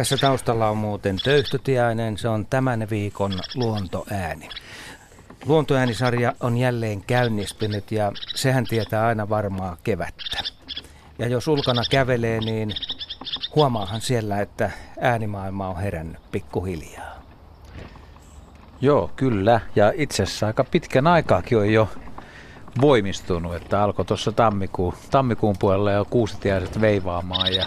Tässä taustalla on muuten töyhtötiainen, se on tämän viikon luontoääni. Luontoäänisarja on jälleen käynnistynyt ja sehän tietää aina varmaa kevättä. Ja jos ulkona kävelee, niin huomaahan siellä, että äänimaailma on herännyt pikkuhiljaa. Joo, kyllä. Ja itse asiassa aika pitkän aikaakin on jo voimistunut, että alkoi tuossa tammikuun, tammikuun puolella jo kuusitiaiset veivaamaan ja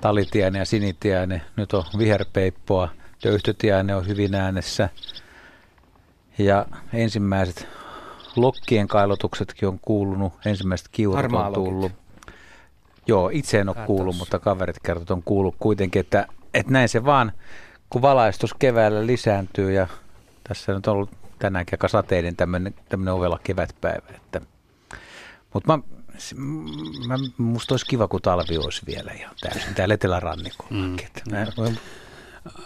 talitiainen ja sinitiainen. Nyt on viherpeippoa, töyhtötiainen on hyvin äänessä. Ja ensimmäiset lokkien kailotuksetkin on kuulunut, ensimmäiset kiurut on tullut. Joo, itse en ole Katos. kuullut, mutta kaverit kertovat, on kuullut kuitenkin, että, että näin se vaan, kun valaistus keväällä lisääntyy ja tässä nyt on ollut tänäänkin aika sateinen tämmöinen, tämmöinen ovella kevätpäivä. Että, mutta mä, mä, musta olisi kiva, kun talvi olisi vielä ihan täysin täällä Etelärannikolla. Mm.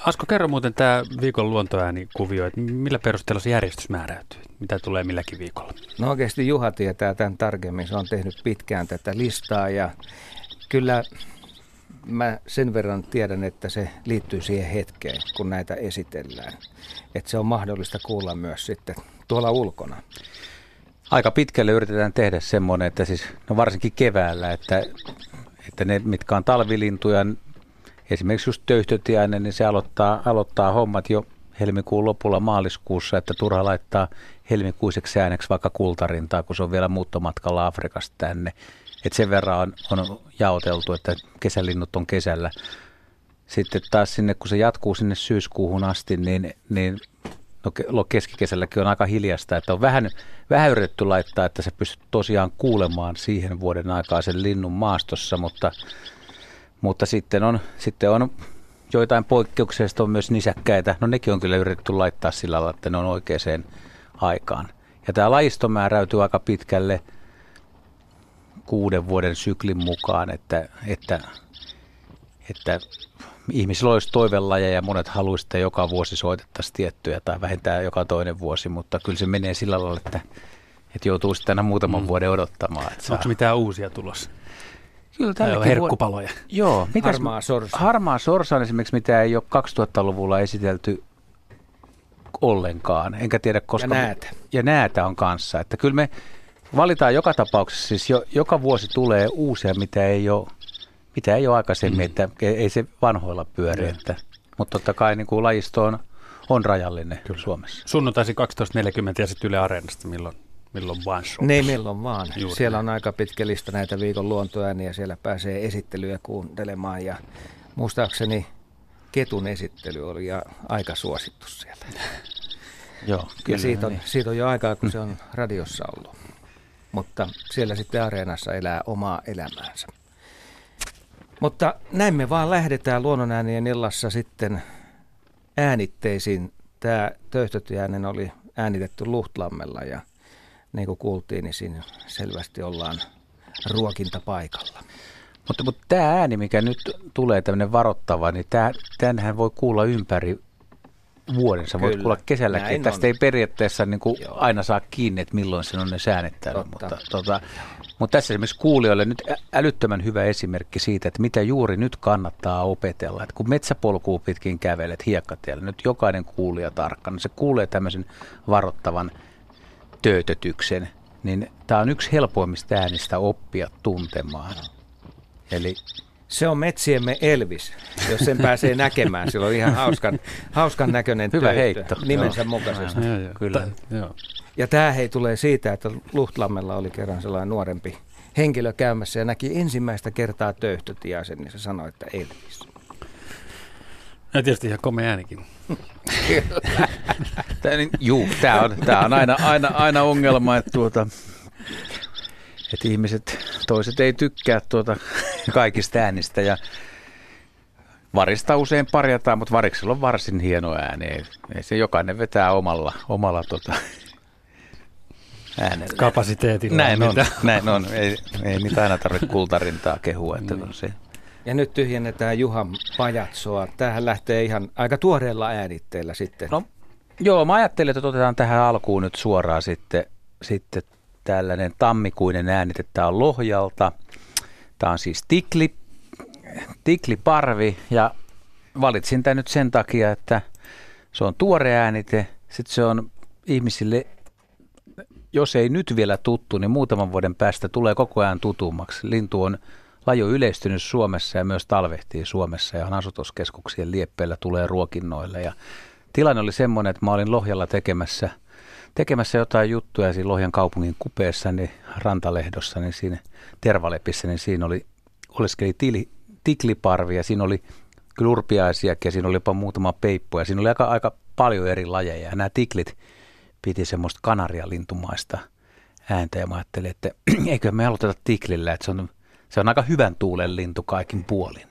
Asko, kerro muuten tämä viikon luontoäänikuvio, että millä perusteella se järjestys määräytyy? Mitä tulee milläkin viikolla? No oikeasti Juha tietää tämän tarkemmin. Se on tehnyt pitkään tätä listaa ja kyllä mä sen verran tiedän, että se liittyy siihen hetkeen, kun näitä esitellään. Että se on mahdollista kuulla myös sitten tuolla ulkona. Aika pitkälle yritetään tehdä semmoinen, että siis, no varsinkin keväällä, että, että ne, mitkä on talvilintuja, esimerkiksi just töyhtötiainen, niin se aloittaa, aloittaa hommat jo helmikuun lopulla maaliskuussa, että turha laittaa helmikuiseksi ääneksi vaikka kultarintaa, kun se on vielä muuttomatkalla Afrikasta tänne. Et sen verran on, on jaoteltu, että kesälinnut on kesällä. Sitten taas sinne, kun se jatkuu sinne syyskuuhun asti, niin, niin no keskikesälläkin on aika hiljasta, että on vähän, vähän yritetty laittaa, että se pystyy tosiaan kuulemaan siihen vuoden aikaa sen linnun maastossa, mutta, mutta sitten, on, sitten on joitain poikkeuksista on myös nisäkkäitä. No nekin on kyllä yritetty laittaa sillä lailla, että ne on oikeaan aikaan. Ja tämä lajisto määräytyy aika pitkälle – kuuden vuoden syklin mukaan, että, että, että ihmisillä olisi toivelajeja ja monet haluaisivat, että joka vuosi soitettaisiin tiettyjä tai vähintään joka toinen vuosi, mutta kyllä se menee sillä lailla, että, että joutuu sitten aina muutaman mm. vuoden odottamaan. Että Onko saa... mitään uusia tulossa? Kyllä tälläkin herkkupaloja. Vu- Joo. Mitäs harmaa sorsa. Harmaa sorsa on esimerkiksi, mitä ei ole 2000-luvulla esitelty ollenkaan. Enkä tiedä, koska... Ja näätä. Ja näätä on kanssa. Että kyllä me valitaan joka tapauksessa, siis jo, joka vuosi tulee uusia, mitä ei ole, mitä ei ole aikaisemmin, mm. että ei se vanhoilla pyöri. Mm. Että, mutta totta kai niin kuin lajisto on, on rajallinen Kyllä. Suomessa. Sunnuntaisi 12.40 ja sitten Yle Areenasta, milloin, milloin vaan shows. Ne milloin vaan. Juuri siellä on aika pitkä lista näitä viikon luontoääniä ja siellä pääsee esittelyä kuuntelemaan ja muistaakseni Ketun esittely oli ja aika suosittu siellä. Joo, kyllä. Ja siitä on, niin. siitä on jo aikaa, kun se on radiossa ollut mutta siellä sitten areenassa elää omaa elämäänsä. Mutta näin me vaan lähdetään luonnonäänien illassa sitten äänitteisiin. Tämä töyhtötiäinen oli äänitetty Luhtlammella ja niin kuin kuultiin, niin siinä selvästi ollaan ruokintapaikalla. Mutta, mutta tämä ääni, mikä nyt tulee tämmöinen varoittava, niin tämä, tämänhän voi kuulla ympäri vuoden. Sä voit kuulla kesälläkin. Tästä ei periaatteessa niin kuin aina saa kiinni, että milloin sen on ne säännöt Mutta, tota, mutta tässä esimerkiksi kuulijoille nyt älyttömän hyvä esimerkki siitä, että mitä juuri nyt kannattaa opetella. Että kun metsäpolkuu pitkin kävelet hiekkatiellä, nyt jokainen kuulija tarkkaan, niin se kuulee tämmöisen varoittavan töötötyksen, niin tämä on yksi helpoimmista äänistä oppia tuntemaan. Eli se on metsiemme Elvis, jos sen pääsee näkemään. Sillä on ihan hauskan, hauskan näköinen Hyvä heitto. nimensä joo. mukaisesti. Joo, joo, Kyllä. joo. Ja tämä hei tulee siitä, että Luhtlammella oli kerran sellainen nuorempi henkilö käymässä ja näki ensimmäistä kertaa töyhtötiaisen, niin se sanoi, että Elvis. Ja tietysti ihan komea äänikin. Tämä, niin, juu, tämä on, tämä on aina, aina, aina ongelma, että tuota, että ihmiset, toiset ei tykkää tuota kaikista äänistä ja varista usein parjataan, mutta variksella on varsin hieno ääni. Ei, ei se jokainen vetää omalla, omalla tota, äänellä. Kapasiteetilla. Näin on, näin on. Ei, ei niitä aina tarvitse kultarintaa kehua. Että on se. Ja nyt tyhjennetään Juhan Pajatsoa. Tähän lähtee ihan aika tuoreella äänitteellä sitten. No, joo, mä ajattelin, että otetaan tähän alkuun nyt suoraan sitten, sitten tällainen tammikuinen äänite. Tämä on Lohjalta. Tämä on siis tikli, tikliparvi ja valitsin tämän nyt sen takia, että se on tuore äänite. Sitten se on ihmisille, jos ei nyt vielä tuttu, niin muutaman vuoden päästä tulee koko ajan tutummaksi. Lintu on lajo yleistynyt Suomessa ja myös talvehtii Suomessa ja on asutuskeskuksien lieppeillä tulee ruokinnoille. Ja tilanne oli semmoinen, että mä olin Lohjalla tekemässä, tekemässä jotain juttuja siinä Lohjan kaupungin kupeessa, niin Rantalehdossa, niin siinä Tervalepissä, niin siinä oli, oleskeli tili, tikliparvi ja siinä oli kyllä ja siinä oli jopa muutama peippu ja siinä oli aika, aika paljon eri lajeja. Ja nämä tiklit piti semmoista kanarialintumaista ääntä ja mä ajattelin, että eikö me aloiteta tiklillä, että se on, se on aika hyvän tuulen lintu kaikin puolin.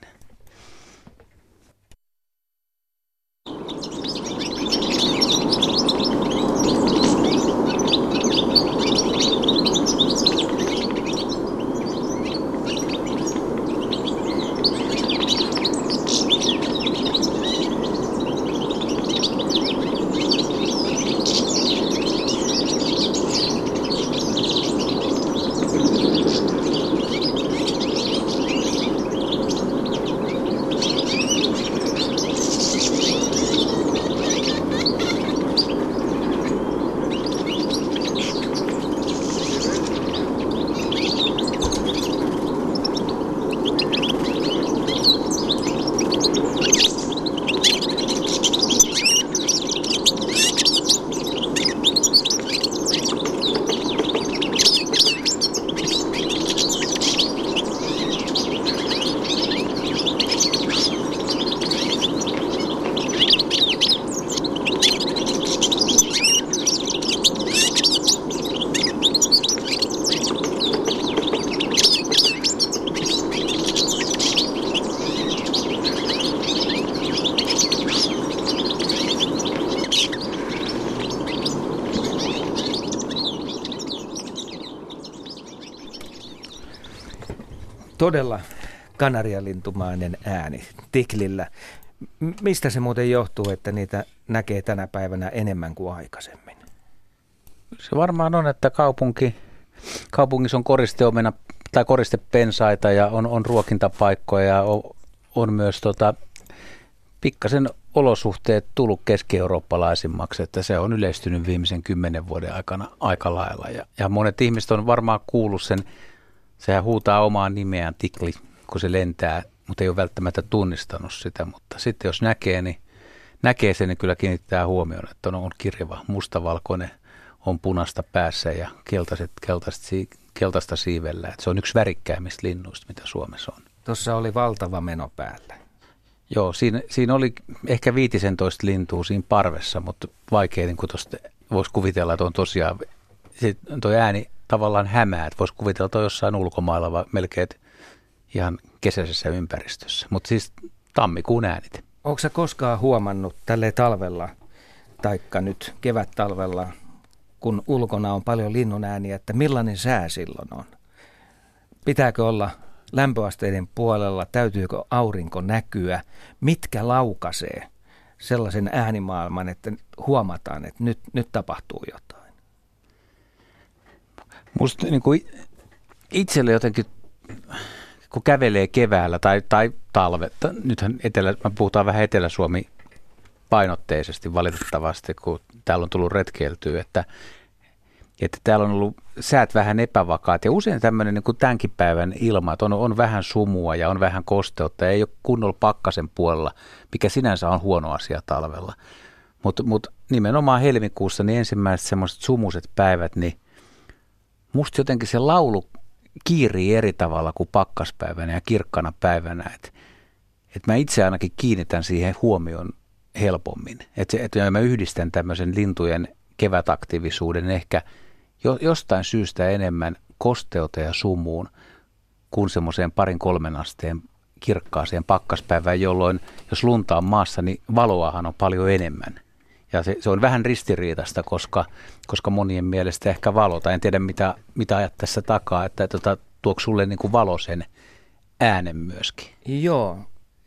Todella kanarialintumainen ääni tiklillä. Mistä se muuten johtuu, että niitä näkee tänä päivänä enemmän kuin aikaisemmin? Se varmaan on, että kaupunki, kaupungissa on koristeomena tai koristepensaita ja on, on ruokintapaikkoja ja on, on myös tota, pikkasen olosuhteet tullut keski-eurooppalaisimmaksi, että se on yleistynyt viimeisen kymmenen vuoden aikana aika lailla. Ja, ja monet ihmiset on varmaan kuullut sen Sehän huutaa omaa nimeään tikli, kun se lentää, mutta ei ole välttämättä tunnistanut sitä. Mutta sitten jos näkee, niin näkee sen, niin kyllä kiinnittää huomioon, että on, on kirjava mustavalkoinen, on punasta päässä ja keltaiset, keltaiset, keltaista siivellä. Että se on yksi värikkäimmistä linnuista, mitä Suomessa on. Tuossa oli valtava meno päällä. Joo, siinä, siinä oli ehkä 15 lintua siinä parvessa, mutta vaikea, niin kuin tuosta voisi kuvitella, että on tosiaan, tuo ääni tavallaan hämää, että voisi kuvitella, että on jossain ulkomailla vai melkein ihan kesäisessä ympäristössä. Mutta siis tammikuun äänit. Onko sä koskaan huomannut tälle talvella, taikka nyt kevät-talvella, kun ulkona on paljon linnun ääniä, että millainen sää silloin on? Pitääkö olla lämpöasteiden puolella, täytyykö aurinko näkyä, mitkä laukaisee sellaisen äänimaailman, että huomataan, että nyt, nyt tapahtuu jotain? Musta niin kuin itselle jotenkin, kun kävelee keväällä tai, tai talvetta, nythän etelä, mä puhutaan vähän Etelä-Suomi painotteisesti valitettavasti, kun täällä on tullut retkeiltyä, että, että täällä on ollut säät vähän epävakaat ja usein tämmöinen niin kuin tämänkin päivän ilma, että on, on vähän sumua ja on vähän kosteutta ja ei ole kunnolla pakkasen puolella, mikä sinänsä on huono asia talvella. Mutta mut nimenomaan helmikuussa niin ensimmäiset semmoiset sumuiset päivät, niin musta jotenkin se laulu kiirii eri tavalla kuin pakkaspäivänä ja kirkkana päivänä. Että et mä itse ainakin kiinnitän siihen huomioon helpommin. Että et mä yhdistän tämmöisen lintujen kevätaktiivisuuden ehkä jo, jostain syystä enemmän kosteuteen ja sumuun kuin semmoiseen parin kolmen asteen kirkkaaseen pakkaspäivään, jolloin jos lunta on maassa, niin valoahan on paljon enemmän – ja se, se on vähän ristiriitasta, koska, koska monien mielestä ehkä valo, tai en tiedä mitä, mitä ajat tässä takaa, että tota, tuoko sulle niin kuin valo sen äänen myöskin? Joo,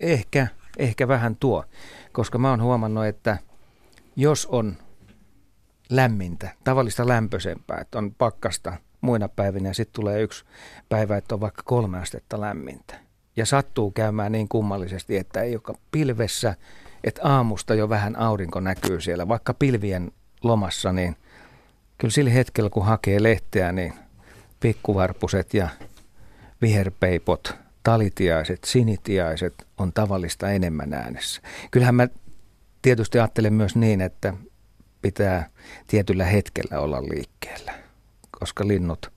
ehkä, ehkä vähän tuo, koska mä oon huomannut, että jos on lämmintä, tavallista lämpöisempää, että on pakkasta muina päivinä ja sitten tulee yksi päivä, että on vaikka kolme astetta lämmintä, ja sattuu käymään niin kummallisesti, että ei ole pilvessä, että aamusta jo vähän aurinko näkyy siellä, vaikka pilvien lomassa, niin kyllä sillä hetkellä, kun hakee lehteä, niin pikkuvarpuset ja viherpeipot, talitiaiset, sinitiaiset on tavallista enemmän äänessä. Kyllähän mä tietysti ajattelen myös niin, että pitää tietyllä hetkellä olla liikkeellä, koska linnut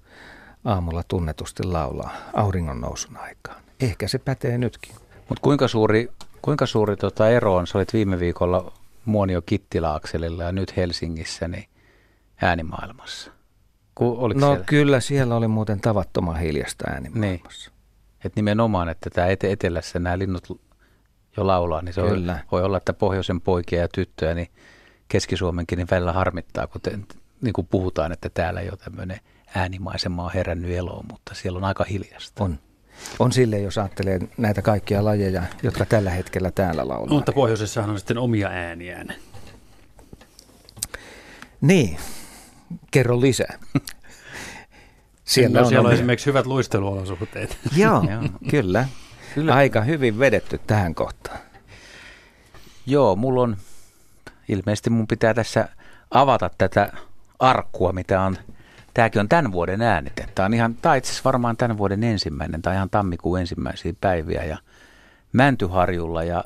aamulla tunnetusti laulaa auringon nousun aikaan. Ehkä se pätee nytkin. Mutta kuinka suuri, kuinka suuri tota ero on? Sä olit viime viikolla Muonio Kittilaakselilla ja nyt Helsingissä niin äänimaailmassa. Ku, no siellä? kyllä, siellä oli muuten tavattoman hiljasta äänimaailmassa. Niin. Et nimenomaan, että tämä ete- etelässä nämä linnut jo laulaa, niin se kyllä. voi olla, että pohjoisen poikia ja tyttöjä, niin Keski-Suomenkin niin välillä harmittaa, kun te, niin kuin puhutaan, että täällä ei ole tämmöinen äänimaisema on herännyt eloon, mutta siellä on aika hiljasta. On. On sille, jos ajattelee näitä kaikkia lajeja, jotka tällä hetkellä täällä laulaa. Mutta pohjoisessahan on sitten omia ääniään. Niin, kerro lisää. Siellä, on, siellä on esimerkiksi hyvät luisteluolosuhteet. Joo, kyllä. kyllä. Aika hyvin vedetty tähän kohtaan. Joo, mulla on, ilmeisesti mun pitää tässä avata tätä arkkua, mitä on Tämäkin on tämän vuoden äänite. Tämä on ihan, tämä itse varmaan tämän vuoden ensimmäinen, tai ihan tammikuun ensimmäisiä päiviä ja Mäntyharjulla ja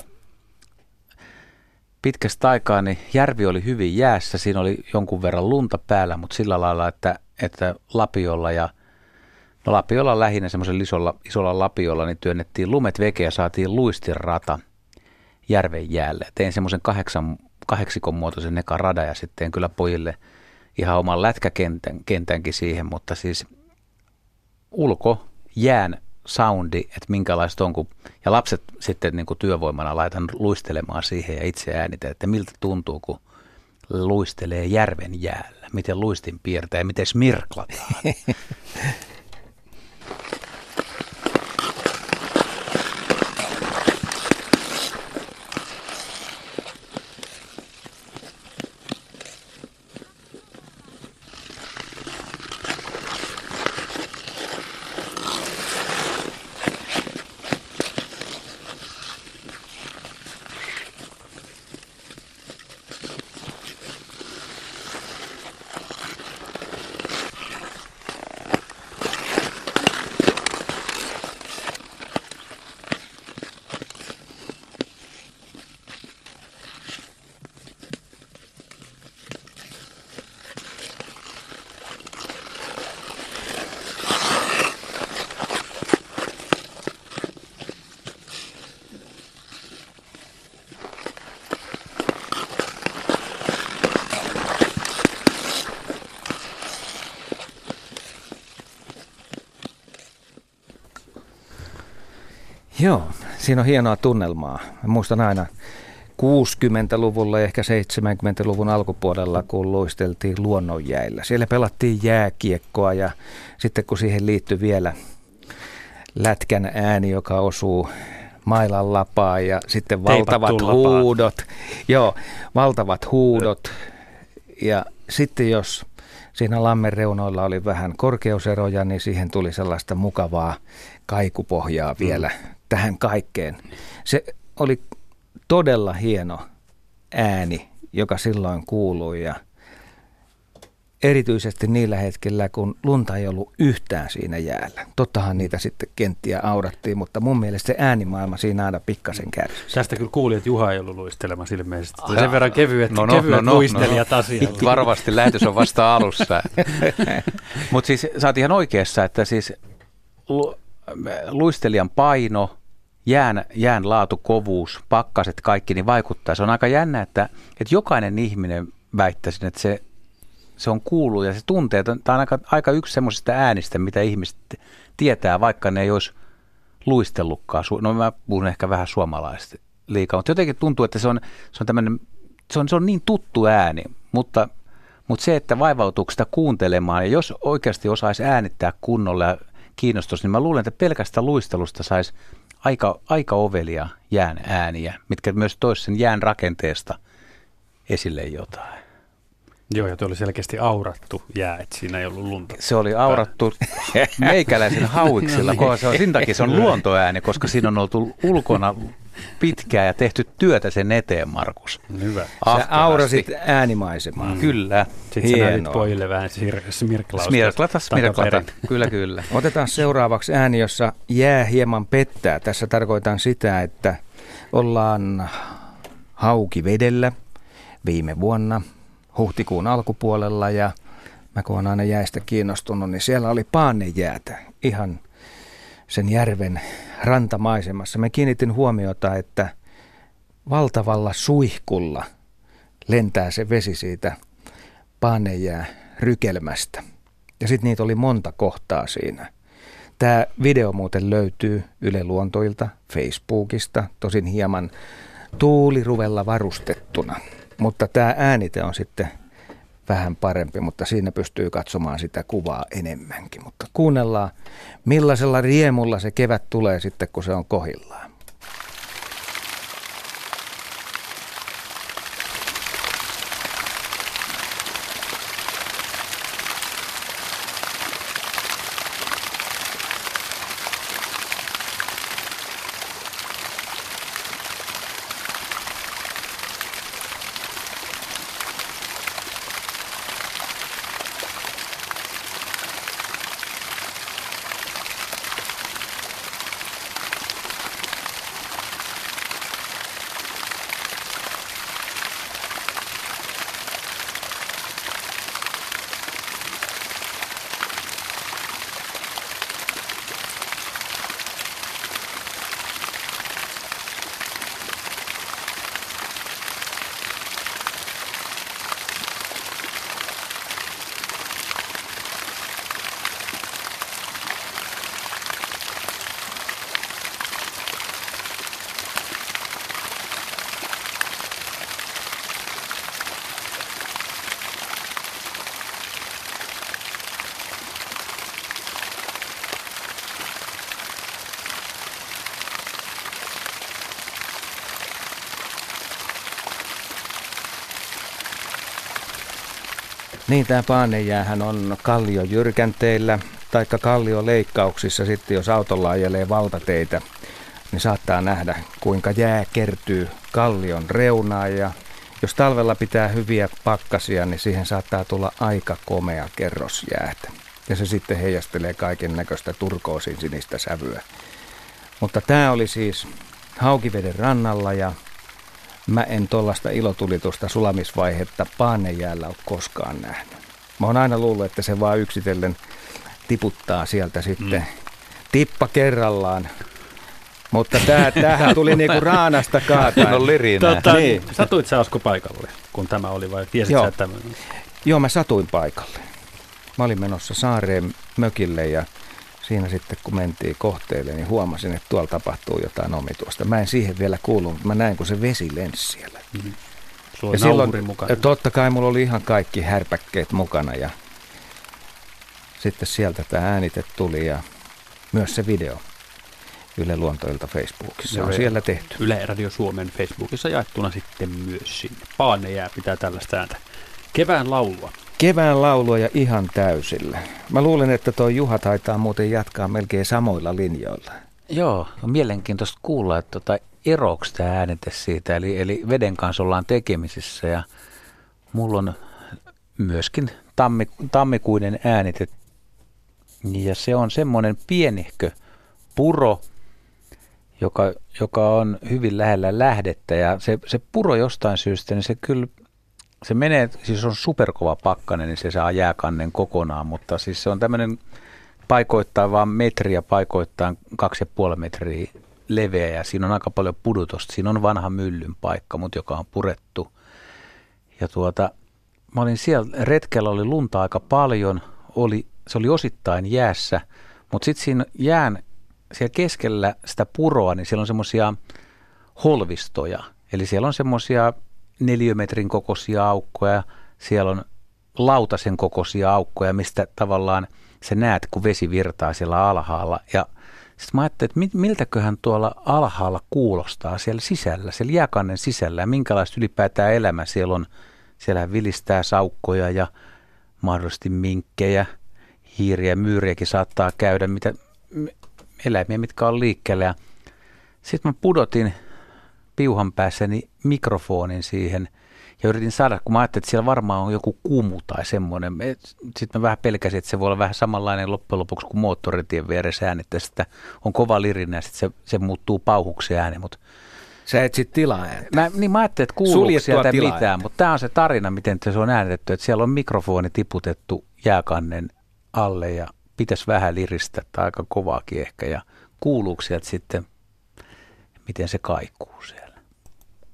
pitkästä aikaa niin järvi oli hyvin jäässä, siinä oli jonkun verran lunta päällä, mutta sillä lailla, että, että Lapiolla ja no Lapiolla lähinnä semmoisella isolla, isolla Lapiolla, niin työnnettiin lumet veke ja saatiin luistirata järven jäälle. Tein semmoisen kahdeksan, kahdeksikon muotoisen eka rada ja sitten kyllä pojille – ihan oman lätkäkentänkin siihen, mutta siis ulko jään soundi, että minkälaista on, kun, ja lapset sitten niin kuin työvoimana laitan luistelemaan siihen ja itse äänitä, että miltä tuntuu, kun luistelee järven jäällä, miten luistin piirtää ja miten smirklataan. Joo, siinä on hienoa tunnelmaa. Mä muistan aina 60-luvulla ja ehkä 70-luvun alkupuolella, kun luisteltiin luonnonjäillä. Siellä pelattiin jääkiekkoa ja sitten kun siihen liittyi vielä lätkän ääni, joka osuu mailan lapaa ja sitten valtavat huudot. Joo, valtavat huudot. Ja sitten jos siinä lammen reunoilla oli vähän korkeuseroja, niin siihen tuli sellaista mukavaa kaikupohjaa vielä mm tähän kaikkeen. Se oli todella hieno ääni, joka silloin kuului ja erityisesti niillä hetkillä, kun lunta ei ollut yhtään siinä jäällä. Tottahan niitä sitten kenttiä aurattiin, mutta mun mielestä se äänimaailma siinä aina pikkasen kärsi. Tästä kyllä kuuli, että Juha ei ollut luistelemassa ilmeisesti. Tuli sen verran kevyet, no, no, kevyet no, no, luistelijat no, asialla. Varovasti lähetys on vasta alussa. mutta siis sä oot ihan oikeassa, että siis lu, luistelijan paino, jään, jään laatu, kovuus, pakkaset, kaikki, niin vaikuttaa. Se on aika jännä, että, että jokainen ihminen väittäisi, että se, se on kuulu ja se tuntee. Tämä on aika, aika yksi semmoisista äänistä, mitä ihmiset tietää, vaikka ne ei olisi luistellutkaan. No mä puhun ehkä vähän suomalaisesti liikaa, mutta jotenkin tuntuu, että se on, se on, tämmöinen, se on, se on niin tuttu ääni, mutta, mutta se, että vaivautuuko sitä kuuntelemaan, ja jos oikeasti osaisi äänittää kunnolla ja kiinnostus, niin mä luulen, että pelkästä luistelusta saisi aika, aika ovelia jään ääniä, mitkä myös toisen jään rakenteesta esille jotain. Joo, ja tuo oli selkeästi aurattu jää, että siinä ei ollut lunta. Se oli aurattu meikäläisen hauiksilla, kun se on, sen takia se on luontoääni, koska siinä on oltu ulkona pitkään ja tehty työtä sen eteen, Markus. Hyvä. Sä aurasit äänimaisemaan. Mm. Kyllä. Sitten sä näytit pojille vähän sir- smirklausta. Smirklata, smirklata. Kyllä, kyllä. Otetaan seuraavaksi ääni, jossa jää hieman pettää. Tässä tarkoitan sitä, että ollaan hauki vedellä viime vuonna huhtikuun alkupuolella ja mä kun olen aina jäistä kiinnostunut, niin siellä oli paanejäätä ihan sen järven rantamaisemassa. Me kiinnitin huomiota, että valtavalla suihkulla lentää se vesi siitä paanejää rykelmästä. Ja sitten niitä oli monta kohtaa siinä. Tämä video muuten löytyy Yle Luontoilta, Facebookista, tosin hieman tuuliruvella varustettuna. Mutta tämä äänite on sitten vähän parempi, mutta siinä pystyy katsomaan sitä kuvaa enemmänkin. Mutta kuunnellaan, millaisella riemulla se kevät tulee sitten, kun se on kohillaan. Niin, tämä paanejäähän on kalliojyrkänteillä tai kallioleikkauksissa sitten, jos autolla ajelee valtateitä, niin saattaa nähdä, kuinka jää kertyy kallion reunaan ja jos talvella pitää hyviä pakkasia, niin siihen saattaa tulla aika komea kerros jäätä. Ja se sitten heijastelee kaiken näköistä turkoosin sinistä sävyä. Mutta tämä oli siis Haukiveden rannalla ja mä en tuollaista ilotulitusta sulamisvaihetta paanejäällä ole koskaan nähnyt. Mä oon aina luullut, että se vaan yksitellen tiputtaa sieltä sitten mm. tippa kerrallaan. Mutta tää, tämähän tuli niinku raanasta kaataan. on lirinää. Tota, niin. Satuit sä Asko paikalle, kun tämä oli vai tiesit Joo. sä, että... Joo, mä satuin paikalle. Mä olin menossa saareen mökille ja siinä sitten kun mentiin kohteelle, niin huomasin, että tuolla tapahtuu jotain omituista. Mä en siihen vielä kuullut, mutta mä näin, kun se vesi lensi siellä. Mm-hmm. Sulla Ja silloin, mukana. totta kai mulla oli ihan kaikki härpäkkeet mukana ja sitten sieltä tämä äänite tuli ja myös se video Yle Luontoilta Facebookissa Joo, on ja- siellä tehty. Yle Radio Suomen Facebookissa jaettuna sitten myös sinne. Paane jää pitää tällaista ääntä. Kevään laulua. Kevään laulua ja ihan täysillä. Mä luulen, että tuo Juha taitaa muuten jatkaa melkein samoilla linjoilla. Joo, on mielenkiintoista kuulla, että tota, eroksi tämä äänite siitä, eli, eli veden kanssa ollaan tekemisissä ja mulla on myöskin tammi, tammikuinen äänite ja se on semmoinen pienihkö puro, joka, joka on hyvin lähellä lähdettä ja se, se puro jostain syystä, niin se kyllä se menee, siis on superkova pakkanen, niin se saa jääkannen kokonaan, mutta siis se on tämmöinen paikoittain vaan metriä, paikoittain kaksi ja puoli metriä leveä ja siinä on aika paljon pudotusta. Siinä on vanha myllyn paikka, mutta joka on purettu. Ja tuota, mä olin siellä, retkellä oli lunta aika paljon, oli, se oli osittain jäässä, mutta sitten siinä jään, siellä keskellä sitä puroa, niin siellä on semmoisia holvistoja. Eli siellä on semmoisia neliömetrin kokoisia aukkoja, siellä on lautasen kokoisia aukkoja, mistä tavallaan sä näet, kun vesi virtaa siellä alhaalla. Ja sitten mä ajattelin, että miltäköhän tuolla alhaalla kuulostaa siellä sisällä, siellä jääkannen sisällä ja minkälaista ylipäätään elämä siellä on Siellä vilistää saukkoja ja mahdollisesti minkkejä, hiiriä, myyriäkin saattaa käydä, mitä eläimiä, mitkä on liikkeellä. Sitten mä pudotin piuhan päässäni mikrofonin siihen ja yritin saada, kun mä ajattelin, että siellä varmaan on joku kumu tai semmoinen. Sitten mä vähän pelkäsin, että se voi olla vähän samanlainen loppujen lopuksi kuin moottoritien vieressä ääni, että sitä on kova lirinä ja sitten se, se muuttuu pauhuksi ääni, mutta Sä etsit tilaa Mä, niin mä ajattelin, että kuuluuko sieltä mitään, mutta tämä on se tarina, miten se on äänetetty, että siellä on mikrofoni tiputettu jääkannen alle ja pitäisi vähän liristä tai aika kovaakin ehkä ja kuuluuko sieltä sitten, miten se kaikuu siellä.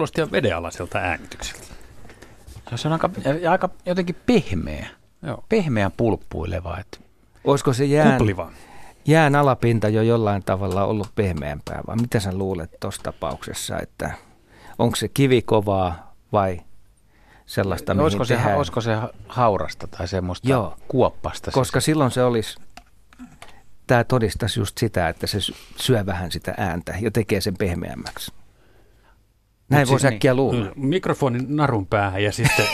kuulosti ihan vedenalaiselta äänitykseltä. Se on aika, aika jotenkin pehmeä. Joo. Pehmeä pulppuileva. Että. Olisiko se jään, Kupliva. jään alapinta jo jollain tavalla ollut pehmeämpää vai mitä sä luulet tuossa tapauksessa, että onko se kivikovaa vai sellaista, no, olisiko, se, olisiko se haurasta tai semmoista Joo, kuoppasta? Koska siis. silloin se olisi, tämä todistaisi just sitä, että se syö vähän sitä ääntä ja tekee sen pehmeämmäksi. Näin voi siis, äkkiä niin, luulla. Mikrofonin narun päähän ja sitten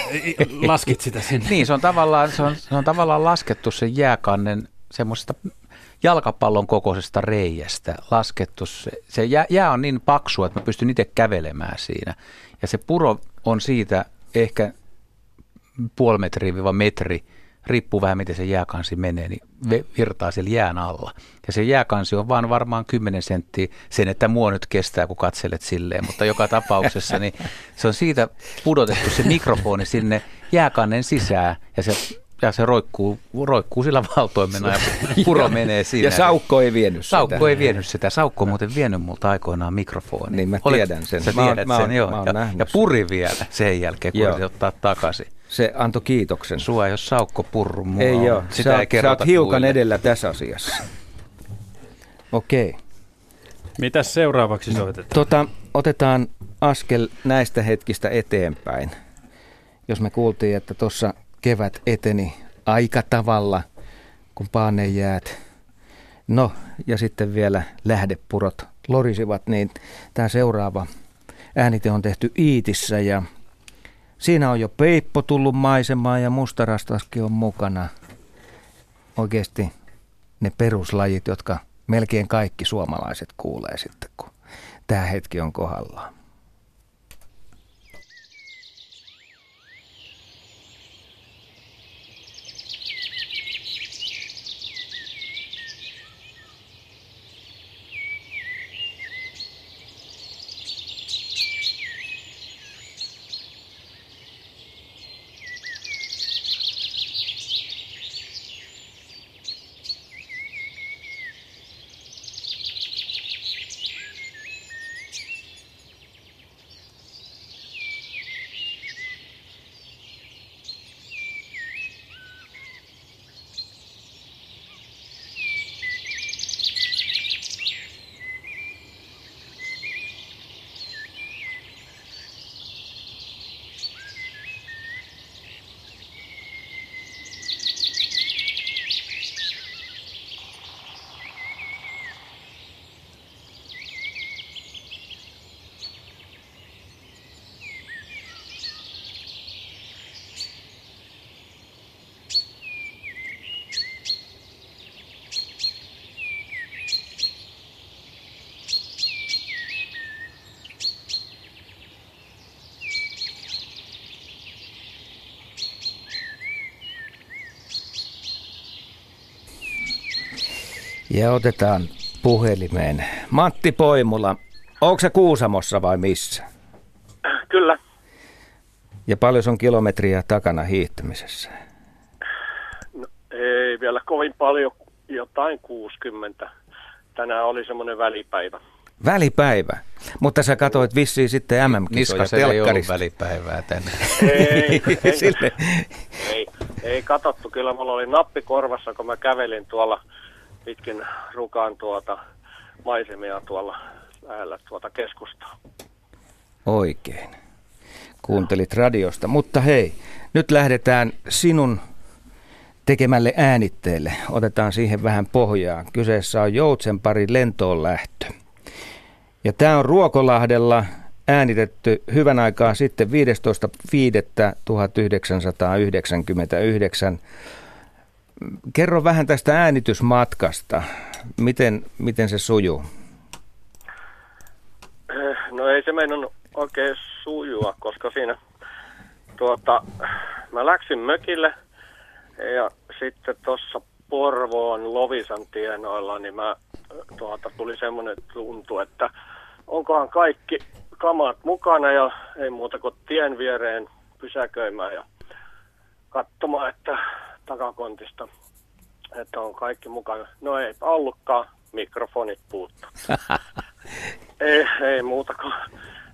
laskit sitä sinne. niin, se on tavallaan, se on, se on tavallaan laskettu sen jääkannen semmoisesta jalkapallon kokoisesta reiästä laskettu. Se, se jää, jää on niin paksu, että mä pystyn itse kävelemään siinä. Ja se puro on siitä ehkä puoli metriä metri riippuu vähän miten se jääkansi menee, niin virtaa siellä jään alla. Ja se jääkansi on vaan varmaan 10 senttiä sen, että mua nyt kestää, kun katselet silleen, mutta joka tapauksessa niin se on siitä pudotettu se mikrofoni sinne jääkannen sisään ja se ja se roikkuu, roikkuu sillä valtoimena ja puro menee siinä. Ja Saukko ei vienyt sitä. Saukko ei vienyt sitä. Saukko on muuten vienyt multa aikoinaan mikrofoni. Niin mä tiedän sen. Sä tiedät mä, sen, mä, joo. Mä ja, ja puri vielä sen jälkeen, kun se ottaa takaisin. Se antoi kiitoksen. Sua jos Saukko purru mua. Ei joo, Sitä sä, ei sä oot hiukan kuille. edellä tässä asiassa. Okei. Okay. Mitäs seuraavaksi soitetaan? Tota, otetaan askel näistä hetkistä eteenpäin. Jos me kuultiin, että tuossa kevät eteni aika tavalla, kun jäät. No, ja sitten vielä lähdepurot lorisivat, niin tämä seuraava äänite on tehty Iitissä ja siinä on jo peippo tullut maisemaan ja mustarastaskin on mukana. Oikeasti ne peruslajit, jotka melkein kaikki suomalaiset kuulee sitten, kun tämä hetki on kohdallaan. Ja otetaan puhelimeen. Matti Poimula, onko se Kuusamossa vai missä? Kyllä. Ja paljon on kilometriä takana hiihtämisessä? No, ei vielä kovin paljon, jotain 60. Tänään oli semmoinen välipäivä. Välipäivä. Mutta sä katsoit vissiin sitten MM-kisoja Niskasella ei ollut välipäivää tänään. Ei, ei, ei, ei katsottu. Kyllä mulla oli nappi korvassa, kun mä kävelin tuolla pitkin rukaan tuota maisemia tuolla lähellä tuota keskustaa. Oikein. Kuuntelit radiosta. Mutta hei, nyt lähdetään sinun tekemälle äänitteelle. Otetaan siihen vähän pohjaa. Kyseessä on Joutsenpari lentoon lähtö. Ja tämä on Ruokolahdella äänitetty hyvän aikaa sitten 15.5.1999. Kerro vähän tästä äänitysmatkasta. Miten, miten se sujuu? No ei se meinannut oikein sujua, koska siinä tuota, mä läksin mökille ja sitten tuossa Porvoon Lovisan tienoilla, niin mä tuota, tuli semmoinen tuntu, että onkohan kaikki kamat mukana ja ei muuta kuin tien viereen pysäköimään ja katsomaan, että takakontista, että on kaikki mukana. No ei ollutkaan, mikrofonit puuttu. ei, ei muuta kuin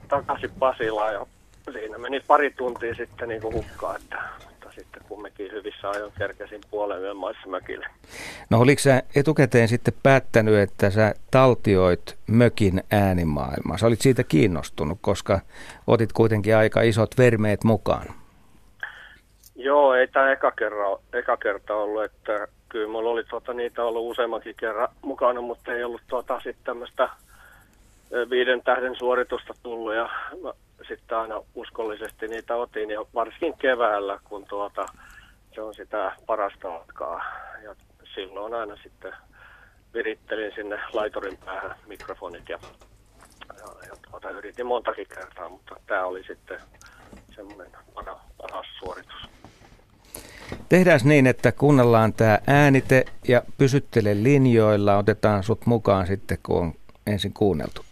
takaisin Pasilaan ja siinä meni pari tuntia sitten niin kuin hukkaan, että, mutta sitten kumminkin hyvissä ajoin kerkesin puolen yön maissa mökille. No oliko sä etukäteen sitten päättänyt, että sä taltioit mökin äänimaailmaa? Sä olit siitä kiinnostunut, koska otit kuitenkin aika isot vermeet mukaan. Joo, ei tämä eka, kerra, eka kerta ollut, että kyllä mulla oli tuota, niitä ollut useammankin kerran mukana, mutta ei ollut tuota, sitten tämmöistä viiden tähden suoritusta tullut ja sitten aina uskollisesti niitä otin ja varsinkin keväällä, kun tuota, se on sitä parasta matkaa ja silloin aina sitten virittelin sinne laitorin päähän mikrofonit ja, ja, ja tuota, yritin montakin kertaa, mutta tämä oli sitten semmoinen paras, paras suoritus. Tehdään niin, että kuunnellaan tämä äänite ja pysyttele linjoilla. Otetaan sut mukaan sitten, kun on ensin kuunneltu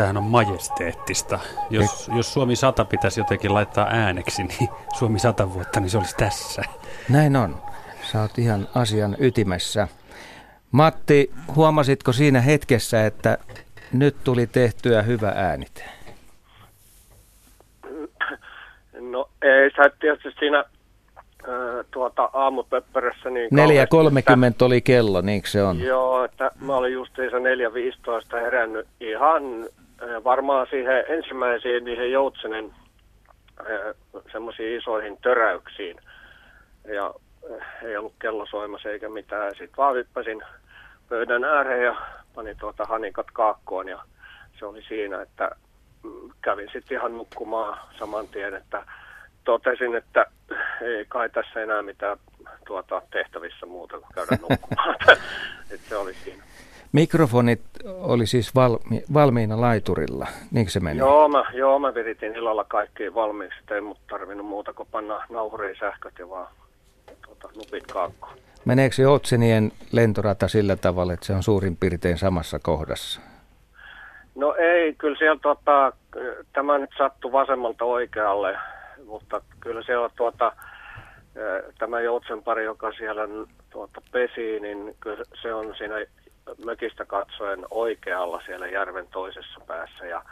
tämä. Tämähän on majesteettista. Jos, jos Suomi 100 pitäisi jotenkin laittaa ääneksi, niin Suomi 100 vuotta, niin se olisi tässä. Näin on. Sä oot ihan asian ytimessä. Matti, huomasitko siinä hetkessä, että nyt tuli tehtyä hyvä äänite? No ei, sä et tietysti siinä äh, tuota, aamupöppörössä niin 4.30 oli kello, niin se on? Joo, että mä olin justiinsa 4.15 herännyt ihan varmaan siihen ensimmäisiin niihin joutsenen semmoisiin isoihin töräyksiin. Ja ei ollut kello soimassa eikä mitään. Sitten vaan hyppäsin pöydän ääreen ja panin tuota hanikat kaakkoon ja se oli siinä, että mm, kävin sitten ihan nukkumaan saman tien, että totesin, että ei kai tässä enää mitään tuota tehtävissä muuta kuin käydä nukkumaan. että se oli siinä. Mikrofonit oli siis valmi, valmiina laiturilla, niin se meni? Joo, mä, joo, mä viritin illalla kaikki valmiiksi, ei mut tarvinnut muuta kuin panna nauhuriin sähköt ja vaan tuota, nupit kaakkoon. Meneekö se Otsenien lentorata sillä tavalla, että se on suurin piirtein samassa kohdassa? No ei, kyllä siellä tuota, tämä nyt sattui vasemmalta oikealle, mutta kyllä siellä tuota, tämä joutsen pari, joka siellä tuota, pesi, niin kyllä se on siinä mökistä katsoen oikealla siellä järven toisessa päässä ja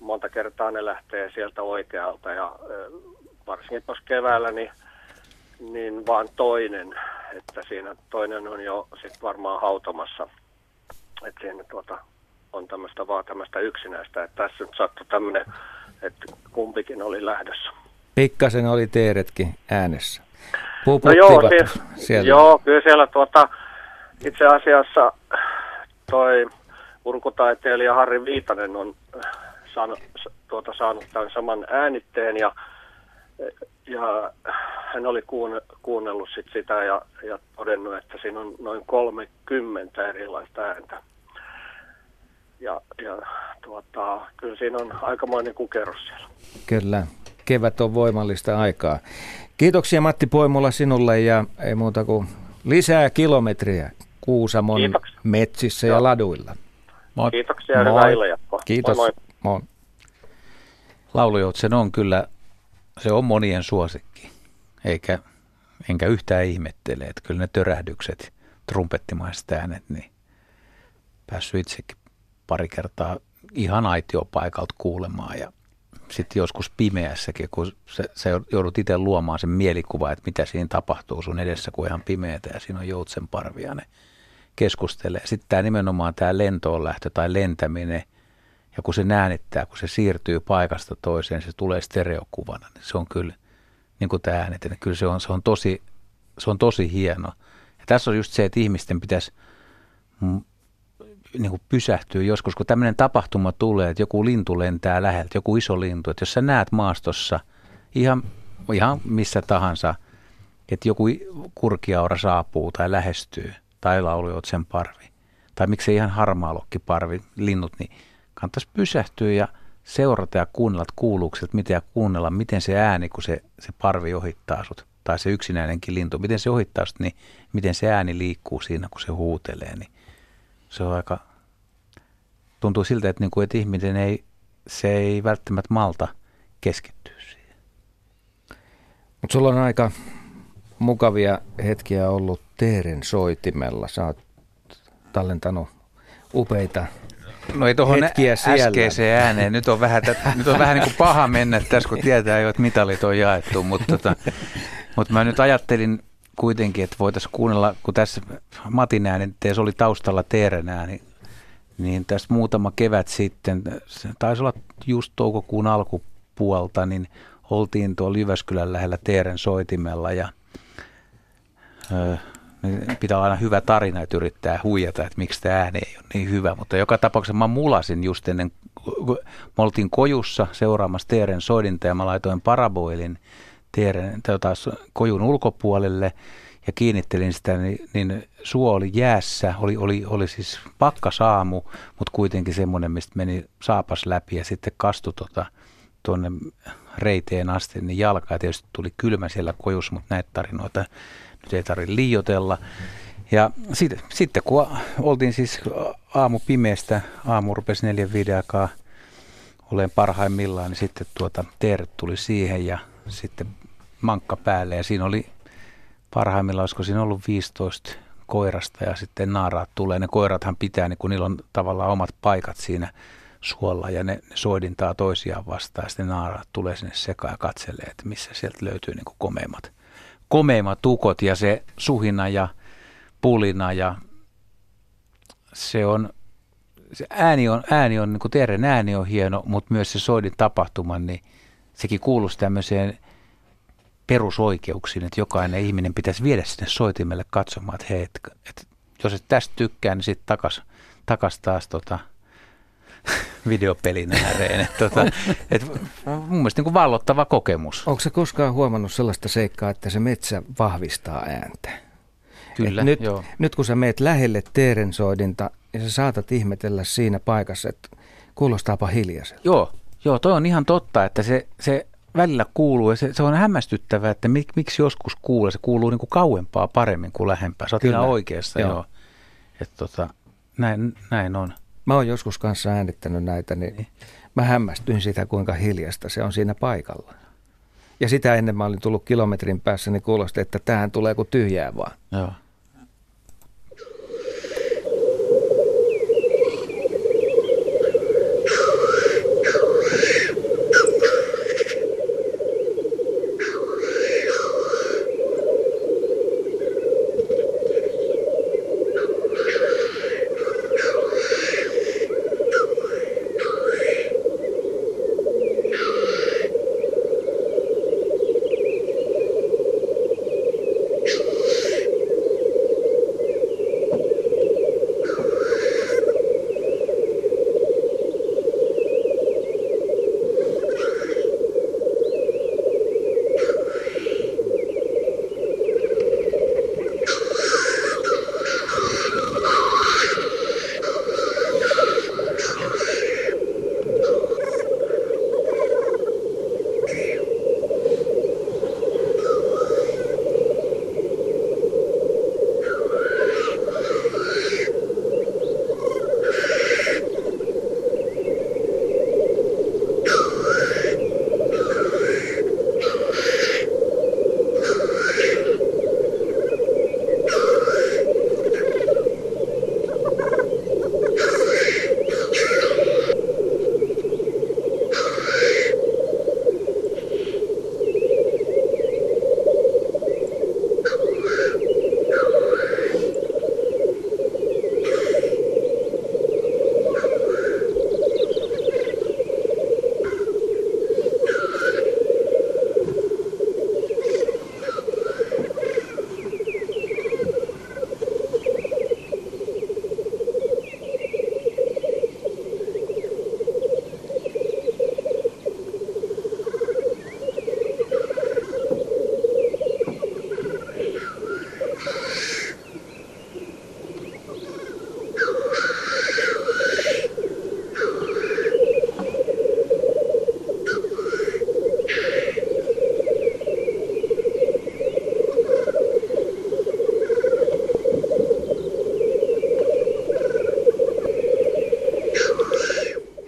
monta kertaa ne lähtee sieltä oikealta ja varsinkin tuossa keväällä niin, niin vaan toinen, että siinä toinen on jo sitten varmaan hautomassa, että siinä tuota, on tämmöistä vaan tämmöistä yksinäistä, että tässä nyt sattui tämmöinen, että kumpikin oli lähdössä. Pikkasen oli teeretkin äänessä. No joo, siis, siellä. joo, kyllä siellä tuota, itse asiassa toi urkutaiteilija Harri Viitanen on saanut, tuota, saanut tämän saman äänitteen ja, ja hän oli kuun, kuunnellut sit sitä ja, ja todennut, että siinä on noin 30 erilaista ääntä. Ja, ja tuota, kyllä siinä on aikamoinen kukerus siellä. Kyllä, kevät on voimallista aikaa. Kiitoksia Matti Poimula sinulle ja ei muuta kuin lisää kilometriä Kuusamon Kiitoksia. metsissä Joo. ja laduilla. Moi. Kiitoksia ja hyvää illanjatkoa. Kiitos. Moi, moi. moi. Laulujoutsen on kyllä, se on monien suosikki, eikä, enkä yhtään ihmettele, että kyllä ne törähdykset, trumpettimaiset äänet, niin päässyt itsekin pari kertaa ihan aitiopaikalta kuulemaan ja sitten joskus pimeässäkin, kun sä, sä joudut itse luomaan sen mielikuva, että mitä siinä tapahtuu sun edessä, kun ihan pimeätä ja siinä on joutsen parvia, ne keskustelee. Sitten tämä nimenomaan tämä lentoon lähtö tai lentäminen, ja kun se äänittää, kun se siirtyy paikasta toiseen, se tulee stereokuvana, niin se on kyllä, niin kuin tämä äänet, niin kyllä se on, se on, tosi, se on tosi hieno. Ja tässä on just se, että ihmisten pitäisi niin kuin pysähtyy joskus, kun tämmöinen tapahtuma tulee, että joku lintu lentää läheltä, joku iso lintu, että jos sä näet maastossa ihan, ihan missä tahansa, että joku kurkiaura saapuu tai lähestyy, tai laulujoutsen parvi, tai miksei ihan harmaalokkiparvi, linnut, niin kannattaisi pysähtyä ja seurata ja kuunnella, että kuuluuko että miten ja kuunnella, miten se ääni, kun se, se parvi ohittaa sut, tai se yksinäinenkin lintu, miten se ohittaa sut, niin miten se ääni liikkuu siinä, kun se huutelee, niin se on aika, tuntuu siltä, että, niin kuin, että ihminen ei, se ei välttämättä malta keskittyä siihen. Mutta sulla on aika mukavia hetkiä ollut Teeren soitimella. Sä oot tallentanut upeita No ei tuohon äskeiseen ääneen. Nyt on vähän, nyt on vähän niin kuin paha mennä tässä, kun tietää jo, että mitalit on jaettu. Mutta, tota, mutta mä nyt ajattelin kuitenkin, että voitaisiin kuunnella, kun tässä Matin ääni, se oli taustalla Teeren ääni, niin tästä muutama kevät sitten, se taisi olla just toukokuun alkupuolta, niin oltiin tuolla Jyväskylän lähellä Teeren soitimella ja ö, niin pitää olla aina hyvä tarina, että yrittää huijata, että miksi tämä ääni ei ole niin hyvä. Mutta joka tapauksessa mä mulasin just ennen, me oltiin kojussa seuraamassa Teeren soidinta ja mä laitoin paraboilin Teeren, tota, kojun ulkopuolelle ja kiinnittelin sitä, niin, niin suo oli jäässä, oli, oli, oli siis pakkasaamu, mutta kuitenkin semmoinen, mistä meni saapas läpi ja sitten kastui tota, tuonne reiteen asti, niin jalka tietysti tuli kylmä siellä kojussa, mutta näitä tarinoita nyt ei tarvitse liiotella. Ja sitten, sitten kun oltiin siis aamu pimeästä, aamu rupesi neljän viiden aikaa olen parhaimmillaan, niin sitten tuota Teeret tuli siihen ja sitten mankka päälle ja siinä oli parhaimmillaan, olisiko siinä ollut 15 koirasta ja sitten naaraat tulee. Ne koirathan pitää, niin kun niillä on tavallaan omat paikat siinä suolla ja ne, ne soidintaa toisiaan vastaan ja sitten naaraat tulee sinne sekaan ja katselee, että missä sieltä löytyy niin komeimmat, komeimmat tukot ja se suhina ja pulina ja se on, se ääni on, ääni on niin kuin ääni on hieno, mutta myös se soidin tapahtuma, niin sekin kuuluisi tämmöiseen – perusoikeuksiin, että jokainen ihminen pitäisi viedä sinne soitimelle katsomaan, että hei, että, että jos et tästä tykkää, niin sitten takas, takas taas tota, videopelin ääreen. Et, tota, et, mun mielestä niin kuin vallottava kokemus. Onko se koskaan huomannut sellaista seikkaa, että se metsä vahvistaa ääntä? Kyllä, nyt, joo. nyt kun sä meet lähelle teerensoidinta, ja sä saatat ihmetellä siinä paikassa, että kuulostaapa hiljaiselta. Joo, joo, toi on ihan totta, että se, se välillä kuuluu ja se, se on hämmästyttävää, että mik, miksi joskus kuulee. Se kuuluu niin kuin kauempaa paremmin kuin lähempää. Sä oot ihan oikeassa, Joo. joo. Että tota, näin, näin on. Mä oon joskus kanssa äänittänyt näitä, niin mä hämmästyin sitä, kuinka hiljasta se on siinä paikalla. Ja sitä ennen mä olin tullut kilometrin päässä, niin kuulosti, että tähän tulee kuin tyhjää vaan. Joo.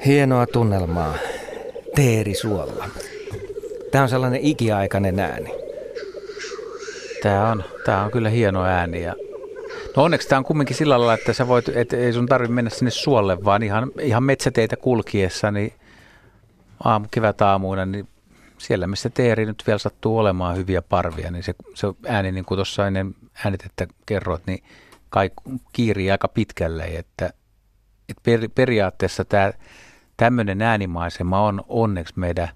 Hienoa tunnelmaa. Teeri suolla. Tämä on sellainen ikiaikainen ääni. Tämä on, tämä on kyllä hieno ääni. Ja no onneksi tämä on kumminkin sillä lailla, että sä voit, et ei sun tarvitse mennä sinne suolle, vaan ihan, ihan metsäteitä kulkiessa, niin aamu, kevät aamuina, niin siellä missä teeri nyt vielä sattuu olemaan hyviä parvia, niin se, se ääni, niin kuin tuossa ennen äänitettä kerroit, niin kai kiirii aika pitkälle, että, että per, periaatteessa tämä tämmöinen äänimaisema on onneksi meidän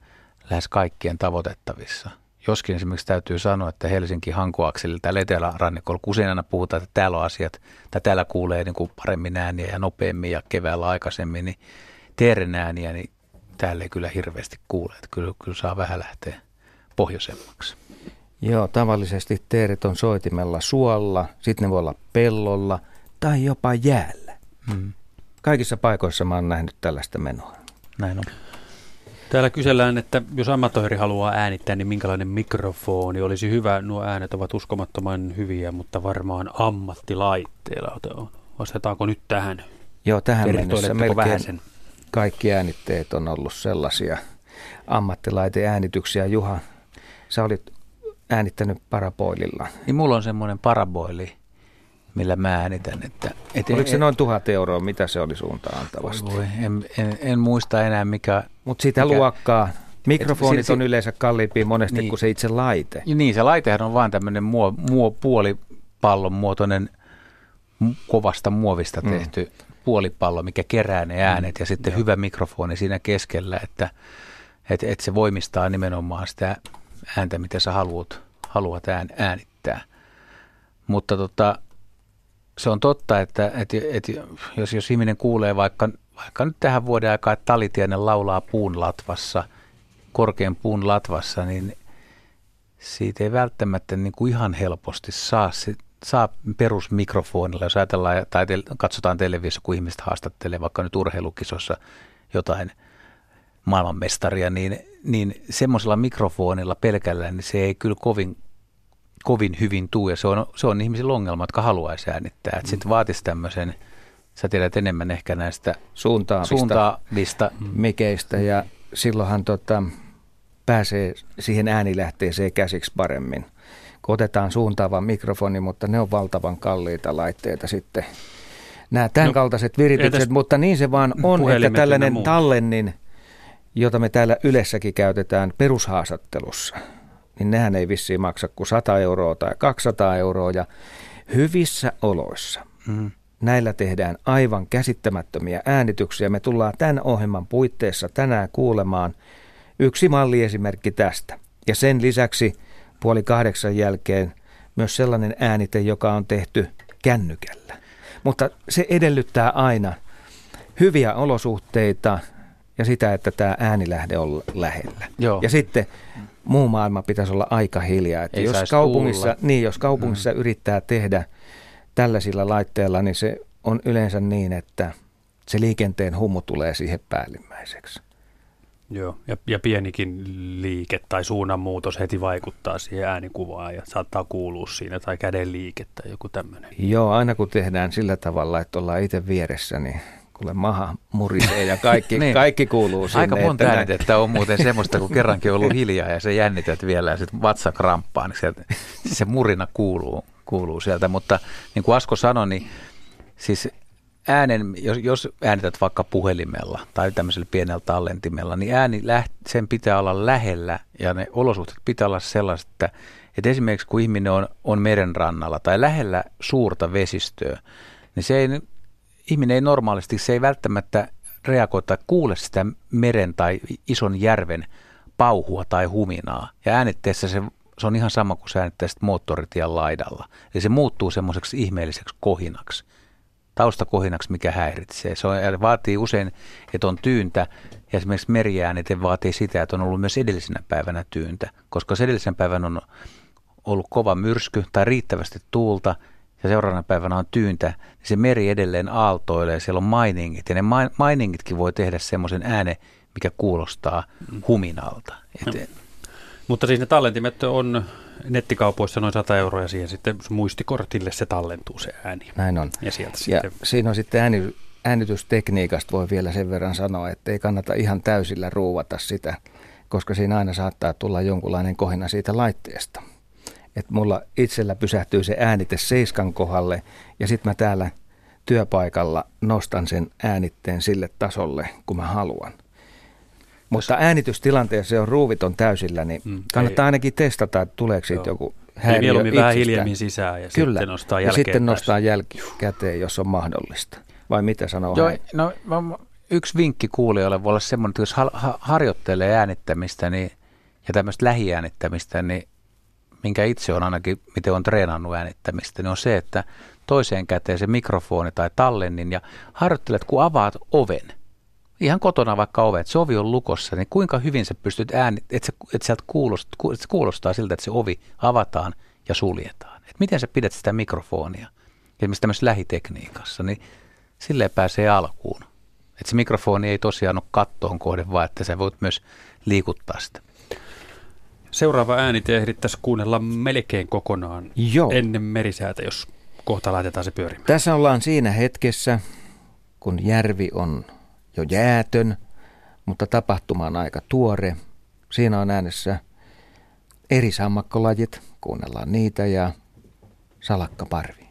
lähes kaikkien tavoitettavissa. Joskin esimerkiksi täytyy sanoa, että Helsinki Hankoakselilla täällä etelärannikolla, kun usein aina puhutaan, että täällä on asiat, tai täällä kuulee niin kuin paremmin ääniä ja nopeammin ja keväällä aikaisemmin, niin teeren ääniä, niin täällä ei kyllä hirveästi kuule. Että kyllä, kyllä saa vähän lähteä pohjoisemmaksi. Joo, tavallisesti teerit on soitimella suolla, sitten ne voi olla pellolla tai jopa jäällä. Mm. Kaikissa paikoissa mä oon nähnyt tällaista menoa. Näin on. Täällä kysellään, että jos amatööri haluaa äänittää, niin minkälainen mikrofoni olisi hyvä. Nuo äänet ovat uskomattoman hyviä, mutta varmaan ammattilaitteella. Vastataanko nyt tähän? Joo, tähän mennessä melkein vähän sen? kaikki äänitteet on ollut sellaisia ammattilaiteäänityksiä. Juha, sä olit äänittänyt paraboililla. Niin mulla on semmoinen paraboili, millä mä äänitän. Että, et, Oliko se noin tuhat euroa, mitä se oli suuntaan antavasti? Voi, en, en, en, muista enää mikä... Mutta sitä mikä- luokkaa. Mikrofonit Et si- on yleensä kalliimpia monesti Niin. kuin se itse laite. Niin, se laitehan on vaan tämmöinen muo, muo, puolipallon muotoinen mu- kovasta muovista Mm. tehty puolipallo, mikä kerää ne äänet ja sitten hyvä mikrofoni siinä keskellä, että et, et se voimistaa nimenomaan sitä ääntä, mitä sä haluat, haluat ään, äänittää. Mutta tota, se on totta, että, että, että jos, jos ihminen kuulee vaikka, vaikka nyt tähän vuoden aikaan, että Talitienen laulaa puun latvassa, korkean puun latvassa, niin siitä ei välttämättä niin kuin ihan helposti saa. Se, saa perusmikrofonilla, jos ajatellaan tai te, katsotaan televisiossa, kun ihmiset haastattelee vaikka nyt urheilukisossa jotain maailmanmestaria, niin, niin semmoisella mikrofonilla pelkällä, niin se ei kyllä kovin, kovin hyvin tuu, ja se on, se on ihmisillä ongelma, jotka haluaisi äänittää. Että mm. sitten vaatisi tämmöisen, sä tiedät enemmän ehkä näistä suuntaavista, suuntaavista mikeistä, ja silloinhan tota, pääsee siihen äänilähteeseen käsiksi paremmin. Kun otetaan suuntaava mikrofoni, mutta ne on valtavan kalliita laitteita sitten. Nämä tämän no, kaltaiset viritykset, mutta niin se vaan on, että tällainen tallennin, jota me täällä yleissäkin käytetään perushaastattelussa, niin nehän ei vissiin maksa kuin 100 euroa tai 200 euroa ja hyvissä oloissa. Mm. Näillä tehdään aivan käsittämättömiä äänityksiä. Me tullaan tämän ohjelman puitteissa tänään kuulemaan – Yksi malliesimerkki tästä. Ja sen lisäksi puoli kahdeksan jälkeen myös sellainen äänite, joka on tehty kännykällä. Mutta se edellyttää aina hyviä olosuhteita ja sitä, että tämä äänilähde on lähellä. Joo. Ja sitten muu maailma pitäisi olla aika hiljaa. Että jos, kaupungissa, niin, jos kaupungissa mm. yrittää tehdä tällaisilla laitteilla, niin se on yleensä niin, että se liikenteen humu tulee siihen päällimmäiseksi. Joo, ja, ja pienikin liike tai suunnanmuutos heti vaikuttaa siihen äänikuvaan ja saattaa kuulua siinä, tai käden liike tai joku tämmöinen. Joo, aina kun tehdään sillä tavalla, että ollaan itse vieressä, niin kuule maha murisee ja kaikki, niin. kaikki kuuluu sinne. Aika monta että äänitettä on muuten semmoista, kun kerrankin on ollut hiljaa ja se jännität vielä ja sitten vatsa kramppaa, niin sieltä, se murina kuuluu, kuuluu sieltä. Mutta niin kuin Asko sanoi, niin siis äänen, jos, jos äänität vaikka puhelimella tai tämmöisellä pienellä tallentimella, niin ääni läht, sen pitää olla lähellä ja ne olosuhteet pitää olla sellaiset, että, että esimerkiksi kun ihminen on, on merenrannalla tai lähellä suurta vesistöä, niin se ei, ihminen ei normaalisti, se ei välttämättä reagoi tai kuule sitä meren tai ison järven pauhua tai huminaa. Ja äänitteessä se, se on ihan sama kuin sä äänittäisit moottoritien laidalla. Eli se muuttuu semmoiseksi ihmeelliseksi kohinaksi taustakohinaksi, mikä häiritsee. Se on, vaatii usein, että on tyyntä, ja esimerkiksi meriäänite vaatii sitä, että on ollut myös edellisenä päivänä tyyntä, koska se edellisen päivän on ollut kova myrsky tai riittävästi tuulta, ja seuraavana päivänä on tyyntä, niin se meri edelleen aaltoilee, siellä on mainingit, ja ne mainingitkin voi tehdä semmoisen ääne, mikä kuulostaa huminalta. Et, Mutta siis ne tallentimet on nettikaupoissa noin 100 euroa ja siihen sitten muistikortille se tallentuu se ääni. Näin on. Ja, sieltä ja sitten... siinä on sitten ääni, äänitystekniikasta voi vielä sen verran sanoa, että ei kannata ihan täysillä ruuvata sitä, koska siinä aina saattaa tulla jonkunlainen kohina siitä laitteesta. Että mulla itsellä pysähtyy se äänite seiskan kohdalle ja sitten mä täällä työpaikalla nostan sen äänitteen sille tasolle, kun mä haluan. Mutta äänitystilanteessa se on ruuviton täysillä, niin mm, kannattaa ei, ainakin testata, että tuleeko siitä joku häiriö mieluummin vähän hiljemmin sisään ja Kyllä. sitten nostaa jälkeen. Ja sitten nostaa jälkikäteen, jos on mahdollista. Vai mitä sanoo Joo, no, yksi vinkki kuulijoille voi olla semmoinen, että jos harjoittelee äänittämistä niin, ja tämmöistä lähiäänittämistä, niin minkä itse on ainakin, miten on treenannut äänittämistä, niin on se, että toiseen käteen se mikrofoni tai tallennin ja harjoittelet, kun avaat oven, ihan kotona vaikka ovet, se ovi on lukossa, niin kuinka hyvin sä pystyt ääni, että, se, sieltä kuulostaa, että se kuulostaa siltä, että se ovi avataan ja suljetaan. Että miten sä pidät sitä mikrofonia, esimerkiksi tämmöisessä lähitekniikassa, niin silleen pääsee alkuun. Että se mikrofoni ei tosiaan ole kattoon kohde, vaan että sä voit myös liikuttaa sitä. Seuraava ääni te ehdittäisiin kuunnella melkein kokonaan Joo. ennen merisäätä, jos kohta laitetaan se pyörimään. Tässä ollaan siinä hetkessä, kun järvi on jo jäätön, mutta tapahtuma on aika tuore. Siinä on äänessä eri sammakkolajit, kuunnellaan niitä ja salakkaparvi.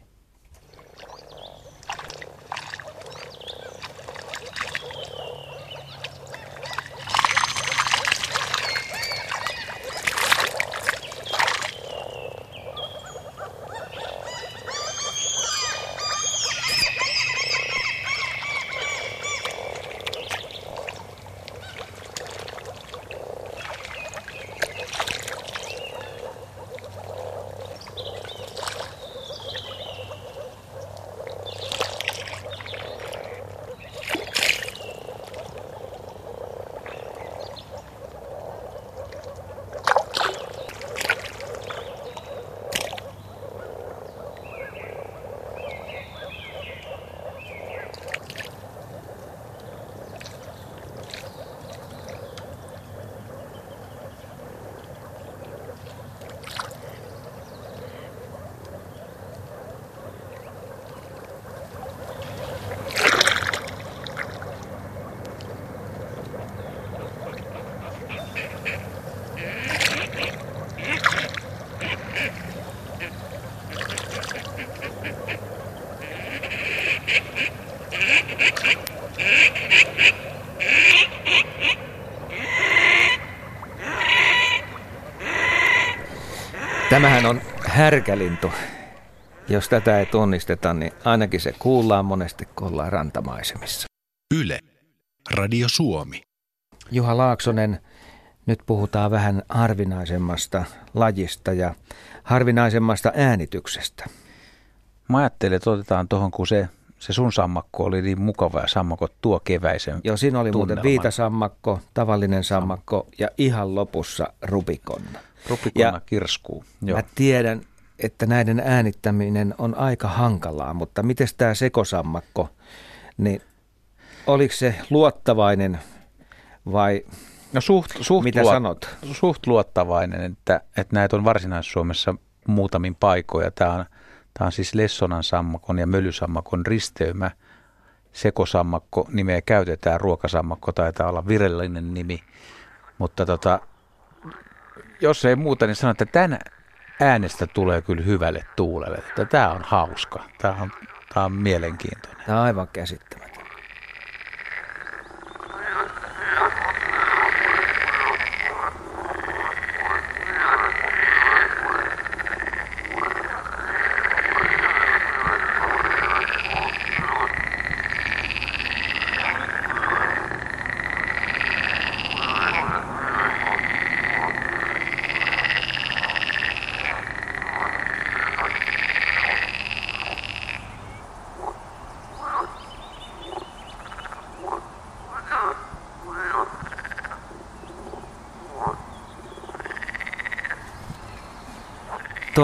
Tämähän on härkälintu. Jos tätä ei tunnisteta, niin ainakin se kuullaan monesti, kun ollaan rantamaisemissa. Yle. Radio Suomi. Juha Laaksonen, nyt puhutaan vähän harvinaisemmasta lajista ja harvinaisemmasta äänityksestä. Mä ajattelin, että otetaan tuohon, kun se, se sun sammakko oli niin mukava ja sammakko tuo keväisen Joo, siinä oli tunnelman. muuten viitasammakko, tavallinen sammakko ja ihan lopussa rubikonna. Rupikonna Ja kirskuu. Joo. Mä tiedän, että näiden äänittäminen on aika hankalaa, mutta miten tämä sekosammakko, niin oliko se luottavainen vai No suht, suht, mitä luot- sanot? suht luottavainen, että, että näitä on Varsinais-Suomessa muutamin paikoja. Tämä on, tämä on siis Lessonan sammakon ja Mölysammakon risteymä. Sekosammakko nimeä käytetään, ruokasammakko taitaa olla virallinen nimi. Mutta tota, jos ei muuta, niin sanon, että tämän äänestä tulee kyllä hyvälle tuulelle. Että tämä on hauska, tämä on, tämä on mielenkiintoinen. Tämä on aivan käsittämätön.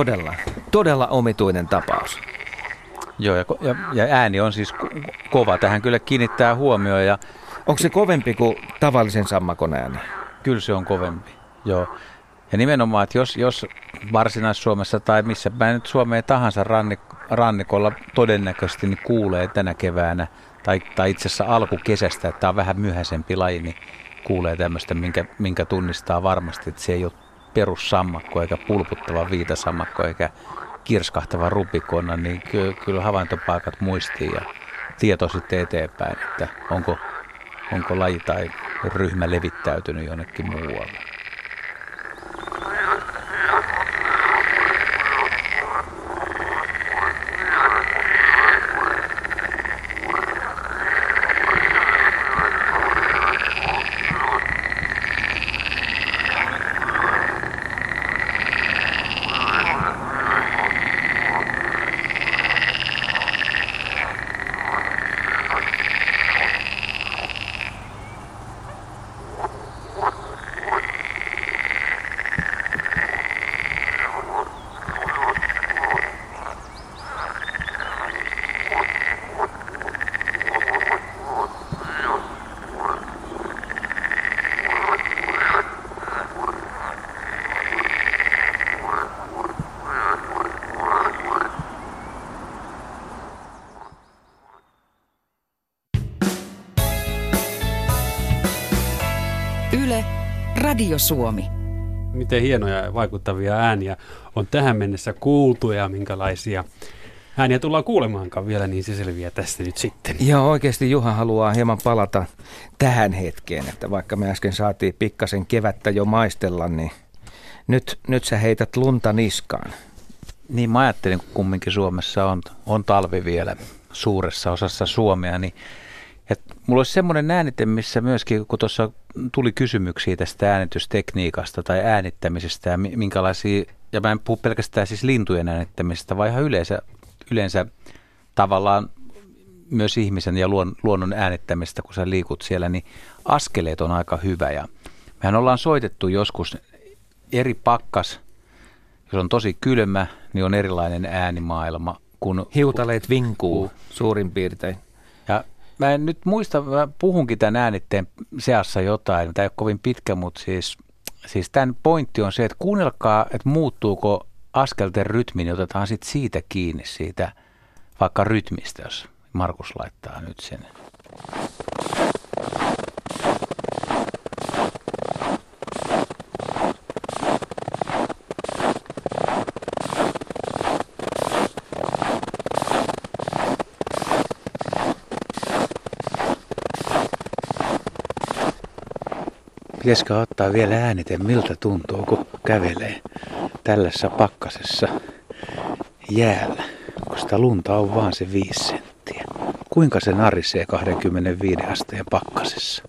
Todella, todella omituinen tapaus. Joo, ja, ja, ja ääni on siis ko- kova. Tähän kyllä kiinnittää huomioon ja Onko se kovempi kuin tavallisen sammakon ääni? Kyllä se on kovempi, joo. Ja nimenomaan, että jos, jos Varsinais-Suomessa tai missä päin nyt Suomeen tahansa rannik, rannikolla todennäköisesti niin kuulee tänä keväänä, tai, tai itse asiassa alkukesästä, että tämä on vähän myöhäisempi laji, niin kuulee tämmöistä, minkä, minkä tunnistaa varmasti, että se ei ole perussammakko eikä pulputtava viitasammakko eikä kirskahtava rupikonna, niin kyllä, kyllä havaintopaikat muistiin ja tieto sitten eteenpäin, että onko, onko laji tai ryhmä levittäytynyt jonnekin muualle. Radio Suomi. Miten hienoja ja vaikuttavia ääniä on tähän mennessä kuultu ja minkälaisia ääniä tullaan kuulemaankaan vielä, niin se selviää tästä nyt sitten. Joo, oikeasti Juha haluaa hieman palata tähän hetkeen, että vaikka me äsken saatiin pikkasen kevättä jo maistella, niin nyt, nyt sä heität lunta niskaan. Niin mä ajattelin, kun kumminkin Suomessa on, on talvi vielä suuressa osassa Suomea, niin että mulla olisi semmoinen äänite, missä myöskin, kun tuossa tuli kysymyksiä tästä äänitystekniikasta tai äänittämisestä ja mi- minkälaisia, ja mä en puhu pelkästään siis lintujen äänittämisestä, vaan ihan yleensä, yleensä tavallaan myös ihmisen ja luon, luonnon äänittämistä, kun sä liikut siellä, niin askeleet on aika hyvä. Ja mehän ollaan soitettu joskus eri pakkas, jos on tosi kylmä, niin on erilainen äänimaailma. Kun, Hiutaleet vinkuu suurin piirtein. Mä en nyt muista, mä puhunkin tämän äänitteen seassa jotain, tämä ei ole kovin pitkä, mutta siis, siis tämän pointti on se, että kuunnelkaa, että muuttuuko askelten rytmi, niin otetaan sit siitä kiinni siitä vaikka rytmistä, jos Markus laittaa nyt sen. Pitäisikö ottaa vielä äänite, miltä tuntuu, kun kävelee? tällaisessa pakkasessa jäällä, kun sitä lunta on vaan se viisi senttiä. Kuinka se narisee 25 asteen pakkasessa?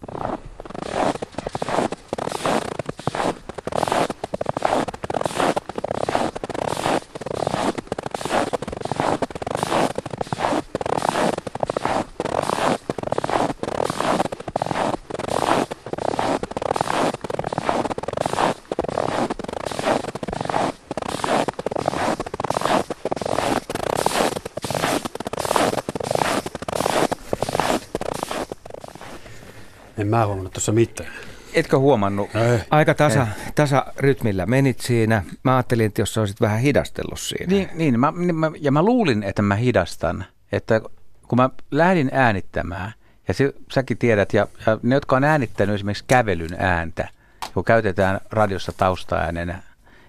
En mä huomannut tuossa mitään. Etkö huomannut? Ei. Aika tasa, tasa rytmillä menit siinä. Mä ajattelin, että jos sä olisit vähän hidastellut siinä. Niin, niin mä, niin mä, ja mä luulin, että mä hidastan, että kun mä lähdin äänittämään, ja se, säkin tiedät, ja, ja ne, jotka on äänittänyt esimerkiksi kävelyn ääntä, kun käytetään radiossa taustaäänenä,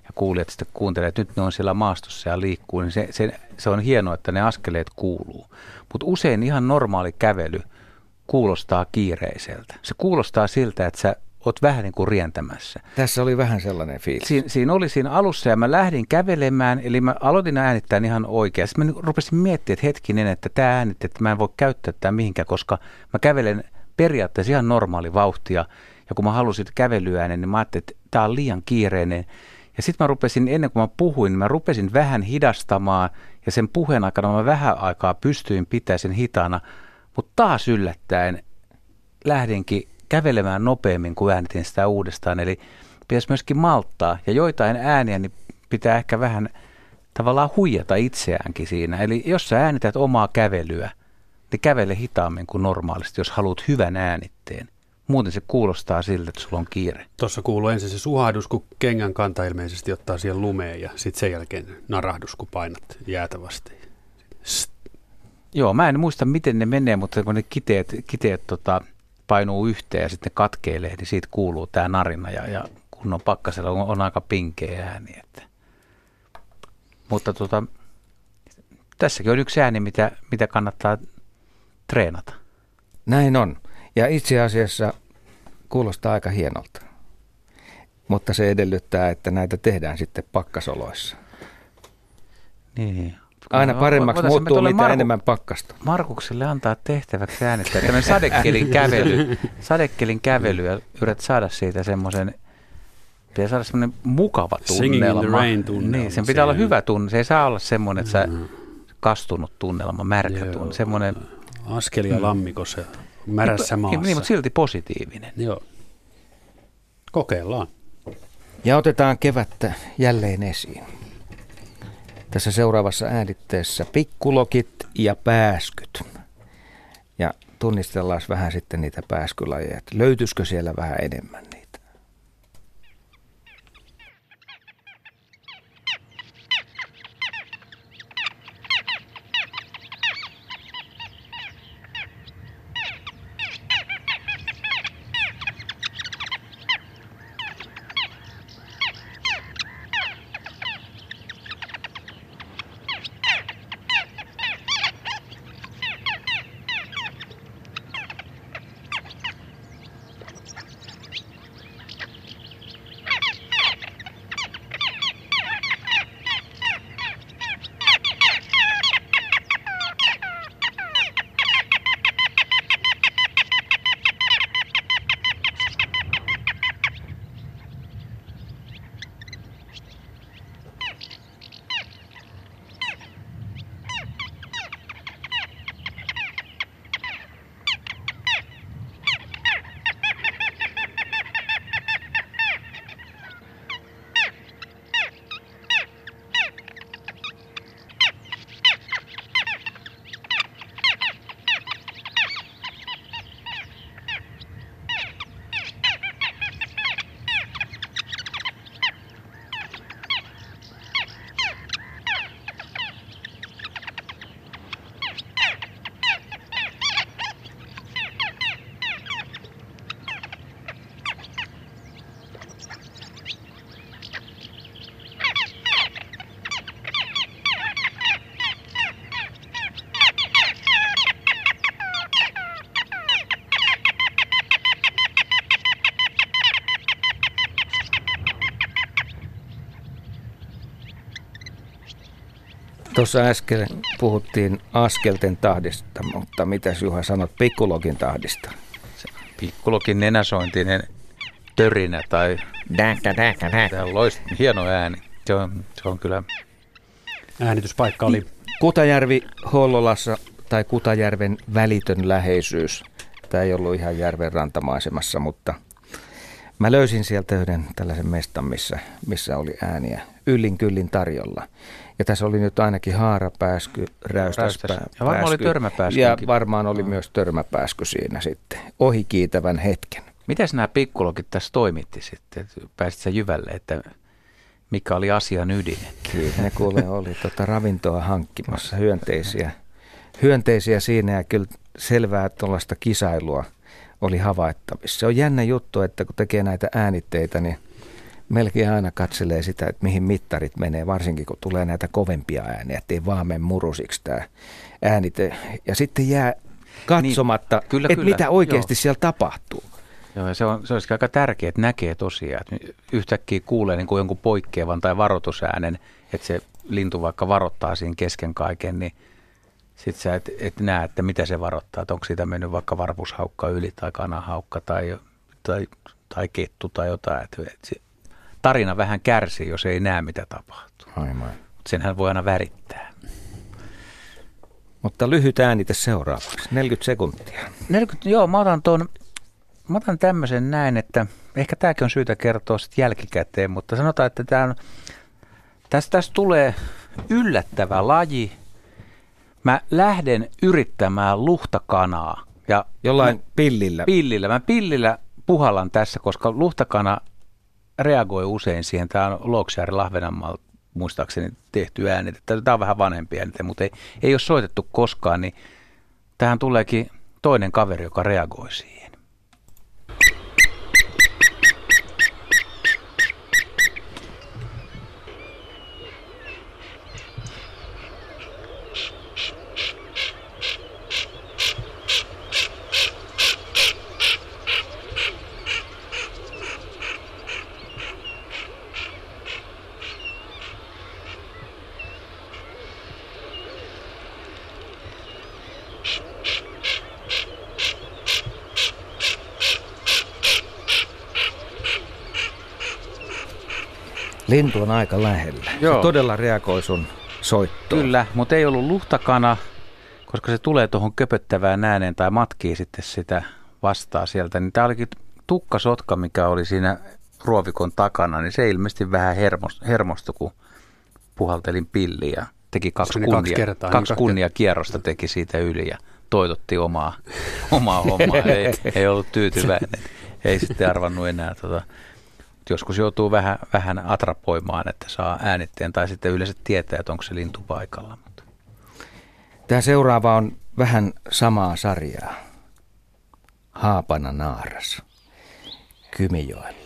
ja kuulijat sitten kuuntelee, että nyt ne on siellä maastossa ja liikkuu, niin se, se, se on hienoa, että ne askeleet kuuluu. Mutta usein ihan normaali kävely kuulostaa kiireiseltä. Se kuulostaa siltä, että sä oot vähän niin kuin rientämässä. Tässä oli vähän sellainen fiilis. Siin, siinä oli siinä alussa ja mä lähdin kävelemään, eli mä aloitin äänittää ihan oikein. Sitten mä rupesin miettimään, että hetkinen, että tämä äänitte, että mä en voi käyttää tätä mihinkään, koska mä kävelen periaatteessa ihan normaali vauhtia. Ja kun mä halusin kävelyäänen, niin mä ajattelin, että tämä on liian kiireinen. Ja sitten mä rupesin, ennen kuin mä puhuin, niin mä rupesin vähän hidastamaan ja sen puheen aikana mä vähän aikaa pystyin pitämään sen hitaana. Mutta taas yllättäen lähdinkin kävelemään nopeammin, kuin äänitin sitä uudestaan. Eli pitäisi myöskin malttaa. Ja joitain ääniä niin pitää ehkä vähän tavallaan huijata itseäänkin siinä. Eli jos sä äänität omaa kävelyä, niin kävele hitaammin kuin normaalisti, jos haluat hyvän äänitteen. Muuten se kuulostaa siltä, että sulla on kiire. Tuossa kuuluu ensin se suhahdus, kun kengän kanta ilmeisesti ottaa siihen lumeen ja sitten sen jälkeen narahdus, kun painat jäätä vasten. St. Joo, mä en muista miten ne menee, mutta kun ne kiteet, kiteet tota, painuu yhteen ja sitten katkeilee, niin siitä kuuluu tämä narina ja, ja kun on pakkasella on, on aika pinkeä ääni. Että. Mutta tota, tässäkin on yksi ääni, mitä, mitä kannattaa treenata. Näin on. Ja itse asiassa kuulostaa aika hienolta. Mutta se edellyttää, että näitä tehdään sitten pakkasoloissa. Niin. Aina paremmaksi Voitaisiin muuttuu, mitä Marku- enemmän pakkasta. Markukselle antaa tehtäväksi äänettää tämmöinen sadekelin kävely, sadekelin kävely ja yrität saada siitä semmoisen, pitää saada semmoinen mukava Singing in the tunnelma. rain tunnelma Niin, sen pitää olla siihen. hyvä tunne. Se ei saa olla semmoinen, että sä kastunut tunnelma, märkä Joo. tunne. Semmoinen, Askelia lammikossa ja märässä maassa. niin, mutta silti positiivinen. Joo. Kokeillaan. Ja otetaan kevättä jälleen esiin. Tässä seuraavassa äänitteessä pikkulokit ja pääskyt. Ja tunnistellaan vähän sitten niitä pääskylajeja, että löytyisikö siellä vähän enemmän Tuossa äsken puhuttiin askelten tahdista, mutta mitäs Juha sanot pikkulogin tahdista? Pikkulogin nenäsointinen törinä tai däkkä. tämä on loist, hieno ääni. Se on, se on kyllä Äänityspaikka oli Kutajärvi Hollolassa tai Kutajärven välitön läheisyys. Tämä ei ollut ihan järven rantamaisemassa, mutta mä löysin sieltä yhden tällaisen mestan, missä, missä oli ääniä yllin kyllin tarjolla. Ja tässä oli nyt ainakin haarapääsky, räystäspää, Räystäs. Ja varmaan oli törmäpääskykin. Ja varmaan oli myös törmäpääsky siinä sitten. Ohikiitävän hetken. Mitäs nämä pikkulogit tässä toimitti sitten? Pääsit sä jyvälle, että mikä oli asian ydin? Kyllä ne kuule oli tota ravintoa hankkimassa hyönteisiä, hyönteisiä siinä ja kyllä selvää tuollaista kisailua oli havaittavissa. Se on jännä juttu, että kun tekee näitä äänitteitä, niin melkein aina katselee sitä, että mihin mittarit menee, varsinkin kun tulee näitä kovempia ääniä, ettei vaan mene murusiksi tämä äänite. Ja sitten jää katsomatta, Niin, kyllä, että kyllä, mitä oikeasti joo. siellä tapahtuu. Joo, ja se, on, se olisi aika tärkeää, että näkee tosiaan, että yhtäkkiä kuulee niin kuin jonkun poikkeavan tai varoitusäänen, että se lintu vaikka varoittaa siinä kesken kaiken, niin sitten sä et, et näe, että mitä se varoittaa, että onko siitä mennyt vaikka varpushaukka yli tai kanahaukka tai, tai, tai kettu tai jotain. Että, tarina vähän kärsii, jos ei näe, mitä tapahtuu. Aivan. Senhän voi aina värittää. Mutta lyhyt äänite seuraavaksi, 40 sekuntia. 40, joo, mä otan, ton, mä otan tämmöisen näin, että ehkä tämäkin on syytä kertoa sitten jälkikäteen, mutta sanotaan, että on, tästä, tästä tulee yllättävä laji. Mä lähden yrittämään luhtakanaa ja Jollain mä, pillillä. pillillä. Mä pillillä puhallan tässä, koska luhtakana reagoi usein siihen. Tämä on Loksiari Lahvenanmaalla muistaakseni tehty ääni. Tämä on vähän vanhempi ääni, mutta ei, ei ole soitettu koskaan, niin tähän tuleekin toinen kaveri, joka reagoi siihen. Lintu on aika lähellä. Joo. Se todella reagoi sun soittoon. Kyllä, mutta ei ollut luhtakana, koska se tulee tuohon köpöttävään ääneen tai matkii sitten sitä vastaa sieltä. Niin tämä olikin tukkasotka, mikä oli siinä ruovikon takana, niin se ilmeisesti vähän hermos- hermostui, kun puhaltelin pilliä ja teki kaksi, meni kaksi kunnia, kertaa, niin kaksi kaksi kunnia kierrosta teki siitä yli ja toitotti omaa, omaa hommaa. ei, ei ollut tyytyväinen. Ei sitten arvannut enää tota, joskus joutuu vähän, vähän atrapoimaan, että saa äänitteen tai sitten yleensä tietää, että onko se lintu paikalla. Mutta. Tämä seuraava on vähän samaa sarjaa. Haapana naaras. Kymijoella.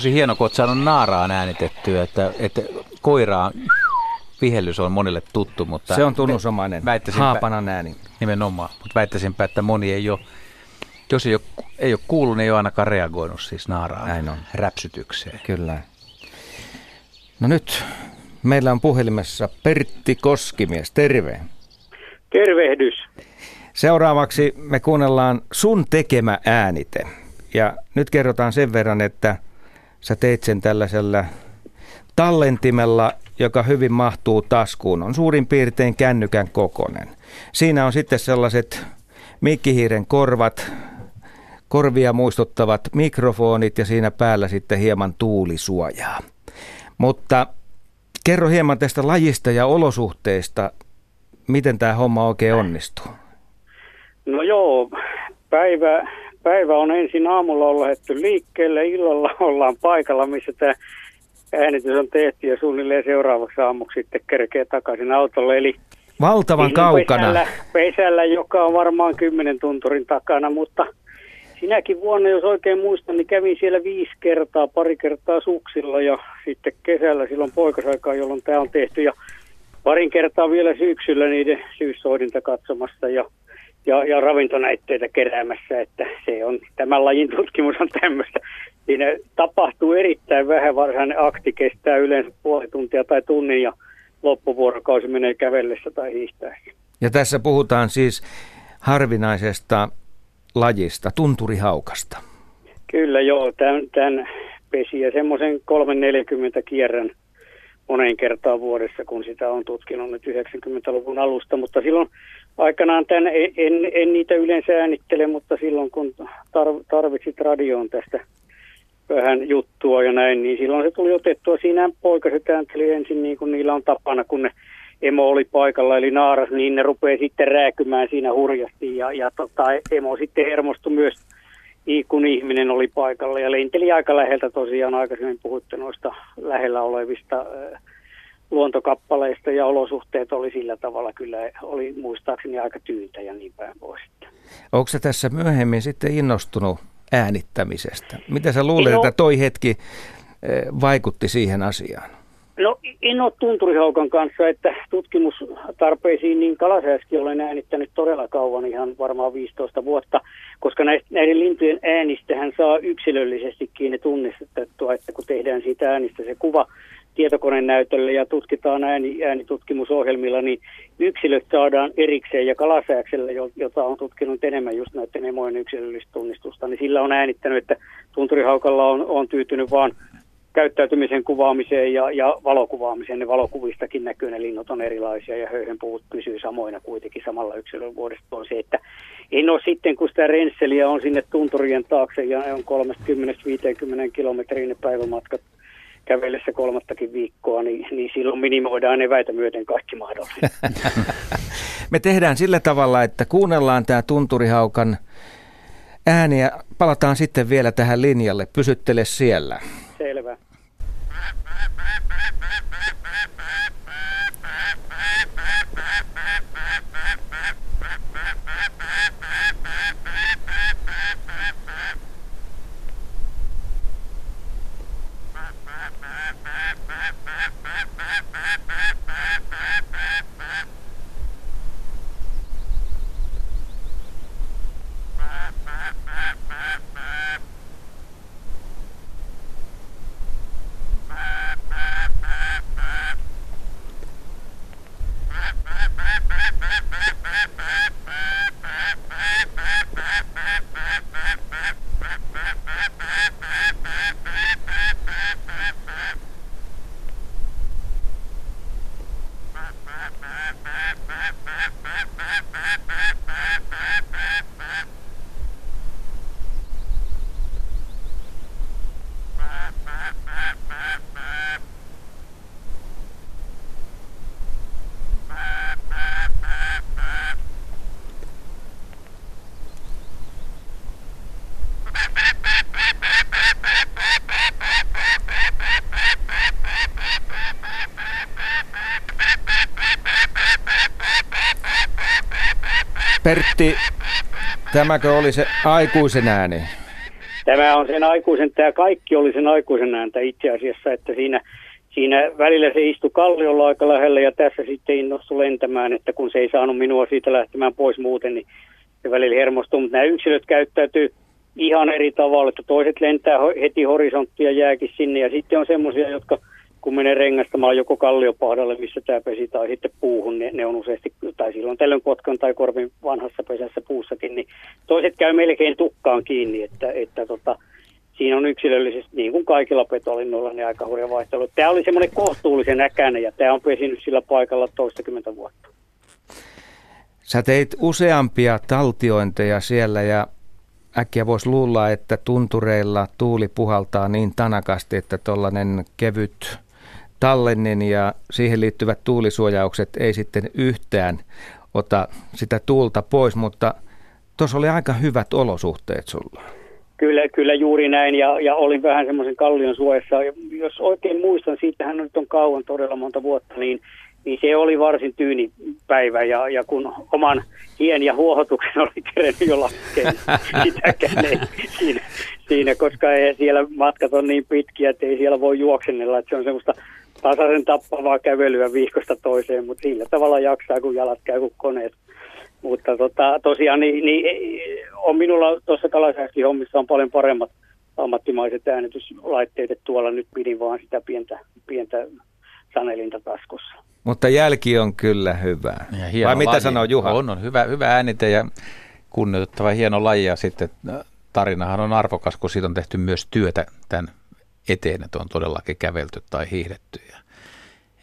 Tosi hieno, kun olet saanut naaraan äänitettyä, että, että koiraan vihellys on monille tuttu, mutta Se on tunnusomainen. Haapanan ääni. nimenomaan, mutta väittäisinpä, että moni ei ole, jos ei ole, ei ole kuullut, niin ei ole ainakaan reagoinut siis naaraan Näin on. räpsytykseen. Kyllä. No nyt meillä on puhelimessa Pertti Koskimies. Terve. Tervehdys. Seuraavaksi me kuunnellaan sun tekemä äänite. Ja nyt kerrotaan sen verran, että sä teit sen tällaisella tallentimella, joka hyvin mahtuu taskuun. On suurin piirtein kännykän kokonen. Siinä on sitten sellaiset mikkihiiren korvat, korvia muistuttavat mikrofonit ja siinä päällä sitten hieman tuulisuojaa. Mutta kerro hieman tästä lajista ja olosuhteista, miten tämä homma oikein onnistuu. No joo, päivä, päivä on ensin aamulla on lähdetty liikkeelle, illalla ollaan paikalla, missä tämä äänitys on tehty ja suunnilleen seuraavaksi aamuksi sitten kerkee takaisin autolle. Eli Valtavan kaukana. Pesällä, pesällä, joka on varmaan kymmenen tunturin takana, mutta sinäkin vuonna, jos oikein muistan, niin kävin siellä viisi kertaa, pari kertaa suksilla ja sitten kesällä silloin poikasaikaa, jolloin tämä on tehty ja parin kertaa vielä syksyllä niiden syyssoidinta katsomassa ja ja, ja ravintonäytteitä keräämässä, että se on, tämän lajin tutkimus on tämmöistä. Siinä tapahtuu erittäin vähän, varsinainen akti kestää yleensä puoli tuntia tai tunnin ja loppuvuorokausi menee kävellessä tai hiihtäessä. Ja tässä puhutaan siis harvinaisesta lajista, tunturihaukasta. Kyllä joo, tämän, tämän pesiä semmoisen 340 kierrän moneen kertaan vuodessa, kun sitä on tutkinut nyt 90-luvun alusta, mutta silloin aikanaan tämän, en, en, en niitä yleensä äänittele, mutta silloin kun tarvitsit radioon tästä vähän juttua ja näin, niin silloin se tuli otettua. Siinä poikaset äänteli ensin niin kuin niillä on tapana, kun ne emo oli paikalla, eli naaras, niin ne rupeaa sitten rääkymään siinä hurjasti. Ja, ja tota, emo sitten hermostui myös, kun ihminen oli paikalla. Ja lenteli aika läheltä tosiaan aikaisemmin puhutte noista lähellä olevista äh, luontokappaleista ja olosuhteet oli sillä tavalla kyllä, oli muistaakseni aika tyyntä ja niin päin pois. Onko se tässä myöhemmin sitten innostunut äänittämisestä? Mitä sä luulet, no, että toi hetki eh, vaikutti siihen asiaan? No en ole tunturihaukan kanssa, että tutkimustarpeisiin niin kalasääskin olen äänittänyt todella kauan, ihan varmaan 15 vuotta, koska näiden lintujen äänistähän saa yksilöllisesti kiinni tunnistettua, että kun tehdään siitä äänistä se kuva, tietokonenäytölle ja tutkitaan ääni, äänitutkimusohjelmilla, niin yksilöt saadaan erikseen ja kalasääksellä, jota on tutkinut enemmän just näiden emojen yksilöllistä tunnistusta, niin sillä on äänittänyt, että tunturihaukalla on, on tyytynyt vaan käyttäytymisen kuvaamiseen ja, ja valokuvaamiseen. Ne valokuvistakin näkyy, ne linnut on erilaisia ja höyhenpuvut pysyy samoina kuitenkin samalla yksilön vuodesta on se, että en ole sitten, kun sitä rensseliä on sinne tunturien taakse ja on 30-50 kilometrin päivämatkat kävellessä kolmattakin viikkoa, niin, niin silloin minimoidaan eväitä myöten kaikki mahdollinen. Me tehdään sillä tavalla, että kuunnellaan tämä tunturihaukan ääni ja palataan sitten vielä tähän linjalle. Pysyttele siellä. Selvä. Pertti, tämäkö oli se aikuisen ääni? Tämä on sen aikuisen, tämä kaikki oli sen aikuisen ääntä itse asiassa, että siinä, siinä välillä se istui kalliolla aika lähellä ja tässä sitten innostui lentämään, että kun se ei saanut minua siitä lähtemään pois muuten, niin se välillä hermostui, mutta nämä yksilöt käyttäytyy ihan eri tavalla, että toiset lentää heti horisonttia jääkin sinne ja sitten on semmoisia, jotka kun menee rengastamaan joko kalliopahdalle, missä tämä pesi, tai sitten puuhun, ne, ne on useasti, tai silloin tällöin Kotkan tai Korvin vanhassa pesässä puussakin, niin toiset käy melkein tukkaan kiinni, että, että tota, siinä on yksilöllisesti, niin kuin kaikilla petolinnoilla, niin aika hurja vaihtelu. Tämä oli semmoinen kohtuullisen äkäinen, ja tämä on pesinyt sillä paikalla toistakymmentä vuotta. Sä teit useampia taltiointeja siellä ja äkkiä voisi luulla, että tuntureilla tuuli puhaltaa niin tanakasti, että tuollainen kevyt tallennin ja siihen liittyvät tuulisuojaukset ei sitten yhtään ota sitä tuulta pois, mutta tuossa oli aika hyvät olosuhteet sulla. Kyllä, kyllä juuri näin ja, ja olin vähän semmoisen kallion suojassa. Jos oikein muistan, siitähän nyt on kauan todella monta vuotta, niin, niin se oli varsin tyyni päivä ja, ja kun oman hien ja huohotuksen oli kerennyt jo laskea, sitäkään ei siinä, siinä, koska ei siellä matkat on niin pitkiä, että ei siellä voi juoksennella, että se on semmoista tasaisen tappavaa kävelyä viikosta toiseen, mutta sillä tavalla jaksaa, kun jalat käy kuin koneet. Mutta tota, tosiaan niin, niin, on minulla tuossa kalasääskin hommissa on paljon paremmat ammattimaiset äänetyslaitteet, että tuolla nyt pidin vaan sitä pientä, pientä sanelinta taskussa. Mutta jälki on kyllä hyvä. Ja Vai mitä laji. sanoo Juha? On, on hyvä, hyvä äänite ja kunnioitettava hieno laji ja sitten äh, tarinahan on arvokas, kun siitä on tehty myös työtä tämän eteen, että on todellakin kävelty tai hiihdetty ja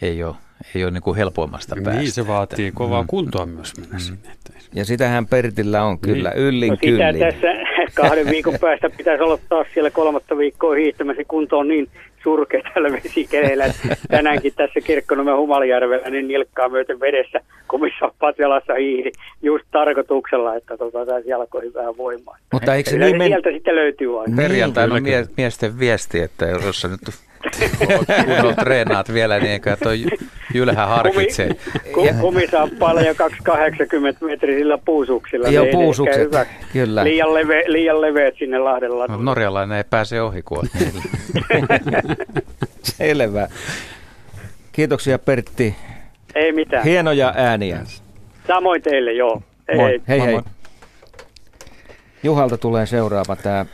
ei ole, ei ole niin kuin helpoimmasta niin, päästä. Niin, se vaatii kovaa mm. kuntoa myös mennä mm. sinne. Ja sitähän Pertillä on kyllä, niin. yllin no, kyllin. tässä kahden viikon päästä pitäisi olla taas siellä kolmatta viikkoa hiihtämässä. Kunto on niin surkea tällä vesikereillä. Tänäänkin tässä Kirkkonomen Humaljärvellä niin nilkkaa myöten vedessä komissa Patjalassa hiihdi just tarkoituksella, että tota, tässä jalkoihin vähän voimaa. Mutta eikö se niin men... sieltä sitten löytyy aina. Perjantaina on mie- miesten viesti, että jos sä nyt kunnolla treenaat vielä, niin eikä toi Jylhä harkitsee. Kumi, kumi saa paljon 280 metrisillä puusuksilla. Joo, puusukset, kyllä. Liian, leve, liian leveät sinne Lahdella. No, norjalainen ei pääse ohi kuin Selvä. Kiitoksia Pertti. Ei mitään. Hienoja ääniä. Samoin teille, joo. Hei moi. hei. hei. Juhalta tulee seuraava tämä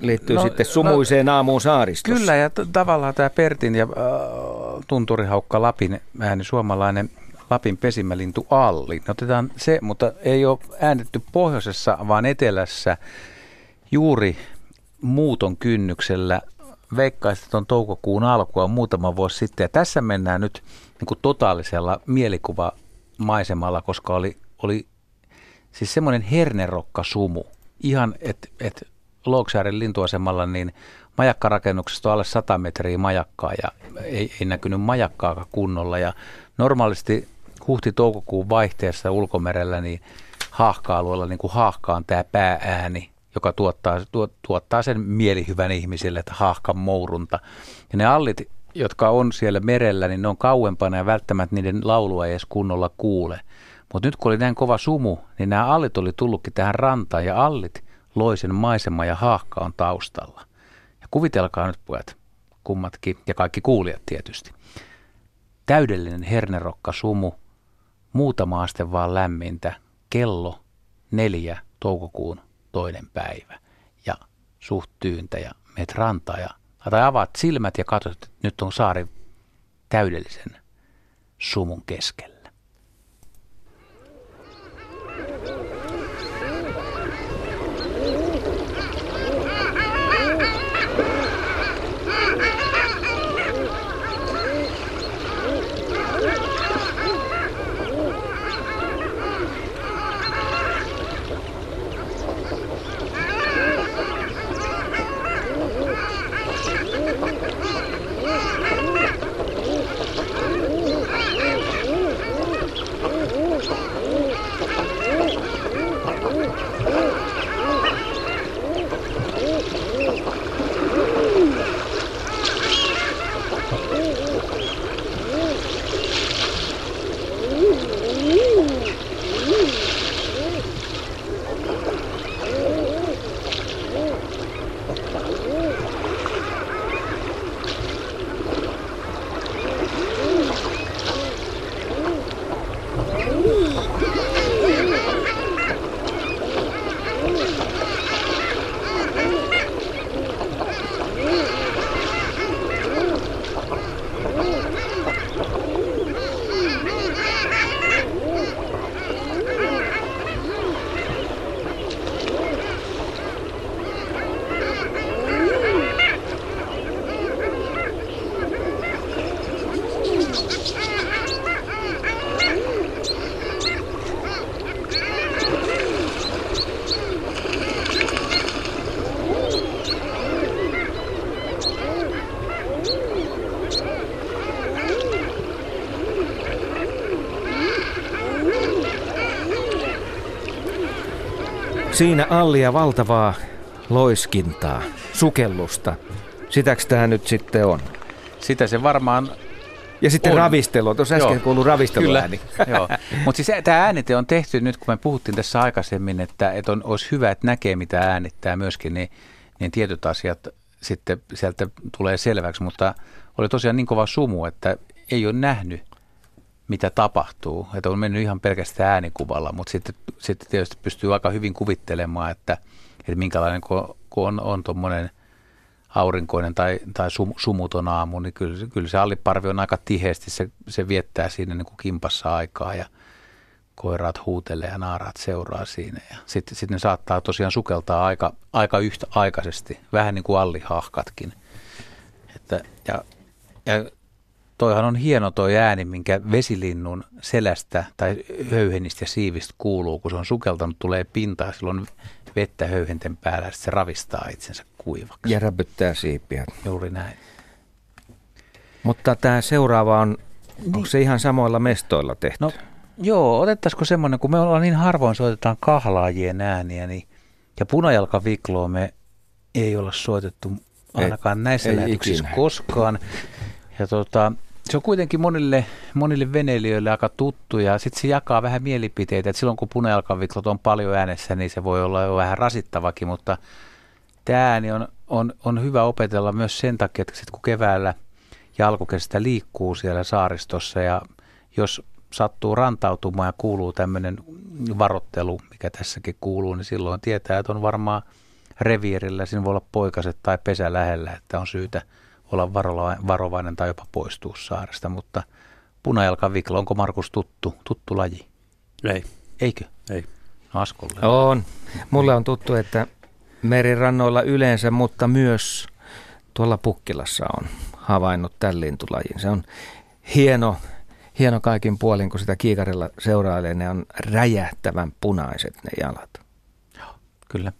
liittyy no, sitten sumuiseen no, aamuun saaristossa. Kyllä, ja t- tavallaan tämä Pertin ja äh, tunturihaukka Lapin ääni, suomalainen Lapin pesimälintu Alli. Otetaan se, mutta ei ole äännetty pohjoisessa, vaan etelässä juuri muuton kynnyksellä. Veikkaisin, että on toukokuun alkua muutama vuosi sitten. Ja tässä mennään nyt niin kuin totaalisella mielikuvamaisemalla, koska oli, oli siis semmoinen hernerokka sumu. Ihan, että et Louksaaren lintuasemalla, niin majakkarakennuksesta on alle 100 metriä majakkaa ja ei, ei näkynyt majakkaakaan kunnolla. Ja normaalisti huhti-toukokuun vaihteessa ulkomerellä niin haahka-alueella niin kuin haahka tämä pääääni, joka tuottaa, tuot, tuottaa sen mielihyvän ihmisille, että haahkan mourunta. Ja ne allit, jotka on siellä merellä, niin ne on kauempana ja välttämättä niiden laulua ei edes kunnolla kuule. Mutta nyt kun oli näin kova sumu, niin nämä allit oli tullutkin tähän rantaan ja allit loisen maisema ja haahka on taustalla. Ja kuvitelkaa nyt pojat, kummatkin ja kaikki kuulijat tietysti. Täydellinen hernerokka sumu, muutama aste vaan lämmintä, kello neljä toukokuun toinen päivä ja suht tyyntä ja meet rantaa ja tai avaat silmät ja katsot, että nyt on saari täydellisen sumun keskellä. Siinä allia valtavaa loiskintaa, sukellusta. Sitäks tämä nyt sitten on? Sitä se varmaan Ja sitten On. ravistelu. Tuossa äsken kuului ravisteluääni. Mutta siis tämä äänite on tehty nyt, kun me puhuttiin tässä aikaisemmin, että, että on, olisi hyvä, että näkee mitä äänittää myöskin, niin, niin tietyt asiat sitten sieltä tulee selväksi. Mutta oli tosiaan niin kova sumu, että ei ole nähnyt, mitä tapahtuu. Että on mennyt ihan pelkästään äänikuvalla, mutta sitten, sitten tietysti pystyy aika hyvin kuvittelemaan, että, että minkälainen kun, on, on tuommoinen aurinkoinen tai, tai sum, sumuton aamu, niin kyllä, kyllä se alliparvi on aika tiheesti, se, se viettää siinä niin kuin kimpassa aikaa ja koiraat huutelee ja naaraat seuraa siinä. Ja sitten, sitten ne saattaa tosiaan sukeltaa aika, aika yhtäaikaisesti, vähän niin kuin allihahkatkin. Että, ja, ja toihan on hieno toi ääni, minkä vesilinnun selästä tai höyhenistä ja siivistä kuuluu, kun se on sukeltanut, tulee pintaan, silloin vettä höyhenten päällä, se ravistaa itsensä kuivaksi. Ja räpyttää siipiä. Juuri näin. Mutta tämä seuraava on, onko se ihan samoilla mestoilla tehty? No joo, otettaisiko semmoinen, kun me ollaan niin harvoin soitetaan kahlaajien ääniä, niin, ja punajalkavikloa me ei olla soitettu ainakaan näissä ei lähetyksissä ikinä. koskaan. Ja tota, se on kuitenkin monille, monille veneilijöille aika tuttu ja sitten se jakaa vähän mielipiteitä, että silloin kun punajalkaviklot on paljon äänessä, niin se voi olla jo vähän rasittavakin, mutta tämä ääni on, on, on hyvä opetella myös sen takia, että sit kun keväällä ja liikkuu siellä saaristossa ja jos sattuu rantautumaan ja kuuluu tämmöinen varottelu, mikä tässäkin kuuluu, niin silloin tietää, että on varmaan reviirillä, siinä voi olla poikaset tai pesä lähellä, että on syytä olla varovainen tai jopa poistua saaresta, mutta punajalkavikla, onko Markus tuttu, tuttu laji? Ei, Eikö? ei. No Askolle. On. Mulle on tuttu, että merirannoilla yleensä, mutta myös tuolla Pukkilassa on havainnut tämän lintulajin. Se on hieno, hieno kaikin puolin, kun sitä kiikarilla seurailee. Ne on räjähtävän punaiset ne jalat. Kyllä.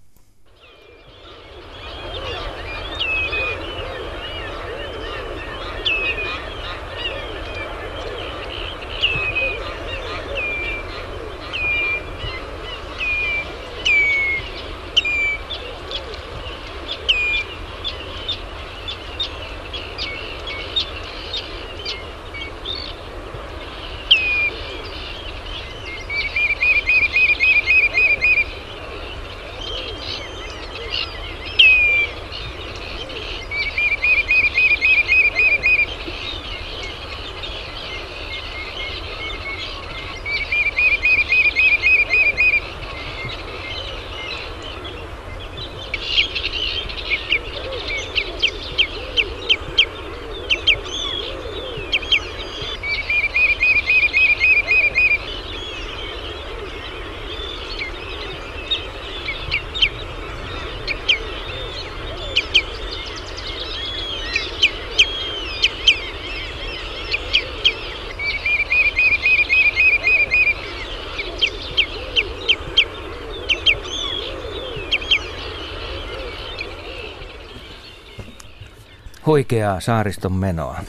Huikeaa saariston menoa.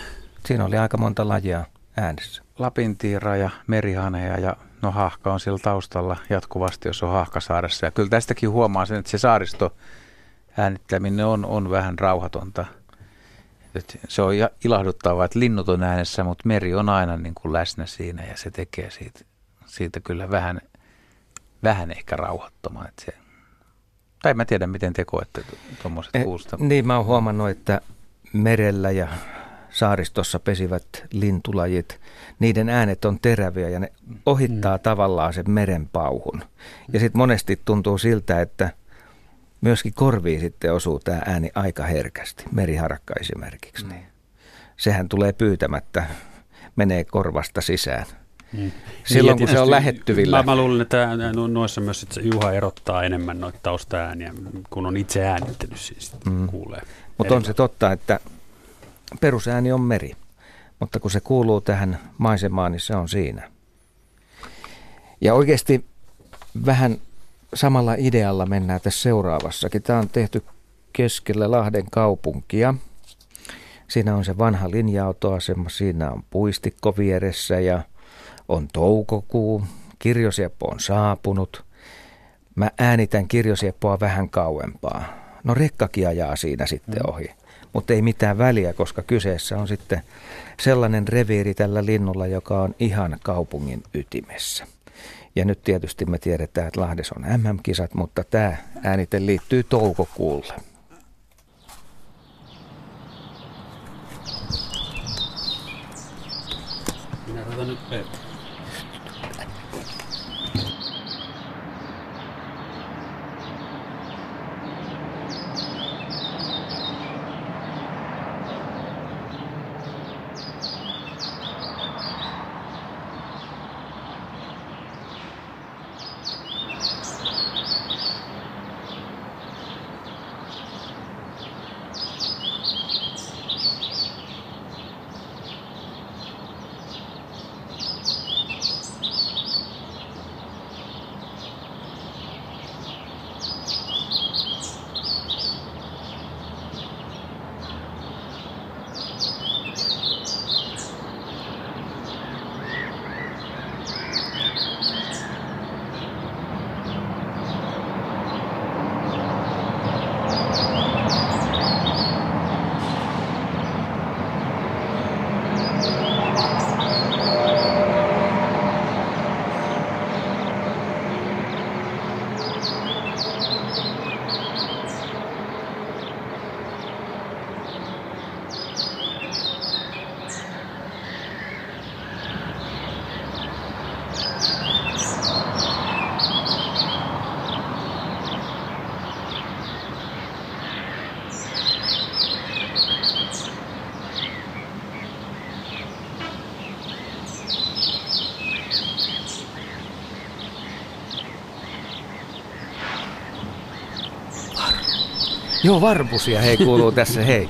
Siinä oli aika monta lajia äänessä. Lapintiira ja merihaneja ja no hahka on siellä taustalla jatkuvasti, jos on hahkasaaressa. Ja kyllä tästäkin huomaa sen, että se saaristo äänittäminen on, on vähän rauhatonta. Et se on ilahduttavaa, että linnut on äänessä, mutta meri on aina niin kuin läsnä siinä ja se tekee siitä, siitä kyllä vähän, vähän ehkä rauhattoman. Se, tai mä tiedän, miten te koette tuommoiset Eh, kuusta. Niin, mä oon huomannut, että merellä ja saaristossa pesivät lintulajit, niiden äänet on teräviä ja ne ohittaa mm. tavallaan sen meren pauhun. Ja sitten monesti tuntuu siltä, että myöskin korviin sitten osuu tämä ääni aika herkästi, meriharakka esimerkiksi. Niin. Sehän tulee pyytämättä, menee korvasta sisään. Niin. Silloin Ja kun se on lähettyvillä. Mä, mä luulen, että no- noissa myös Juha erottaa enemmän noita taustaääniä, kun on itse äänittänyt siis mm. kuulee. Mutta on se totta, että perusääni on meri, mutta kun se kuuluu tähän maisemaan, niin se on siinä. Ja oikeasti vähän samalla idealla mennään tässä seuraavassakin. Tämä on tehty keskellä Lahden kaupunkia. Siinä on se vanha linja-autoasema, siinä on puistikko vieressä ja on toukokuu. Kirjosieppo on saapunut. mä äänitän kirjosieppoa vähän kauempaa. No rekkakin ajaa siinä sitten mm. ohi, mutta ei mitään väliä, koska kyseessä on sitten sellainen reviiri tällä linnulla, joka on ihan kaupungin ytimessä. Ja nyt tietysti me tiedetään, että Lahdessa on MM-kisat, mutta tämä äänite liittyy toukokuulle. Minä nyt Joo, varpusia hei kuuluu tässä, hei.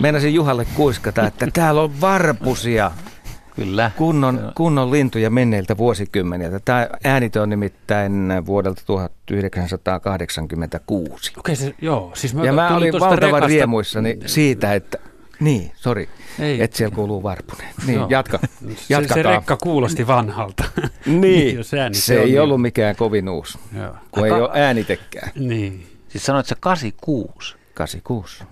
Meinasin Juhalle kuiskata, että täällä on varpusia. Kyllä. Kunnon, kunnon lintuja menneiltä vuosikymmeniltä. Tämä äänite on nimittäin vuodelta 1986. Okei, se, joo. Siis mä ja mä olin valtavan rekasta... riemuissani siitä, että niin, sori, että siellä kuuluu varpunen. Niin, no. jatka, se, se rekka kuulosti vanhalta. niin, Jos se, se ei niin. ollut mikään kovin uusi, joo. kun Aka... ei ole äänitekään. Niin. Siis sanoit sä 86? 86.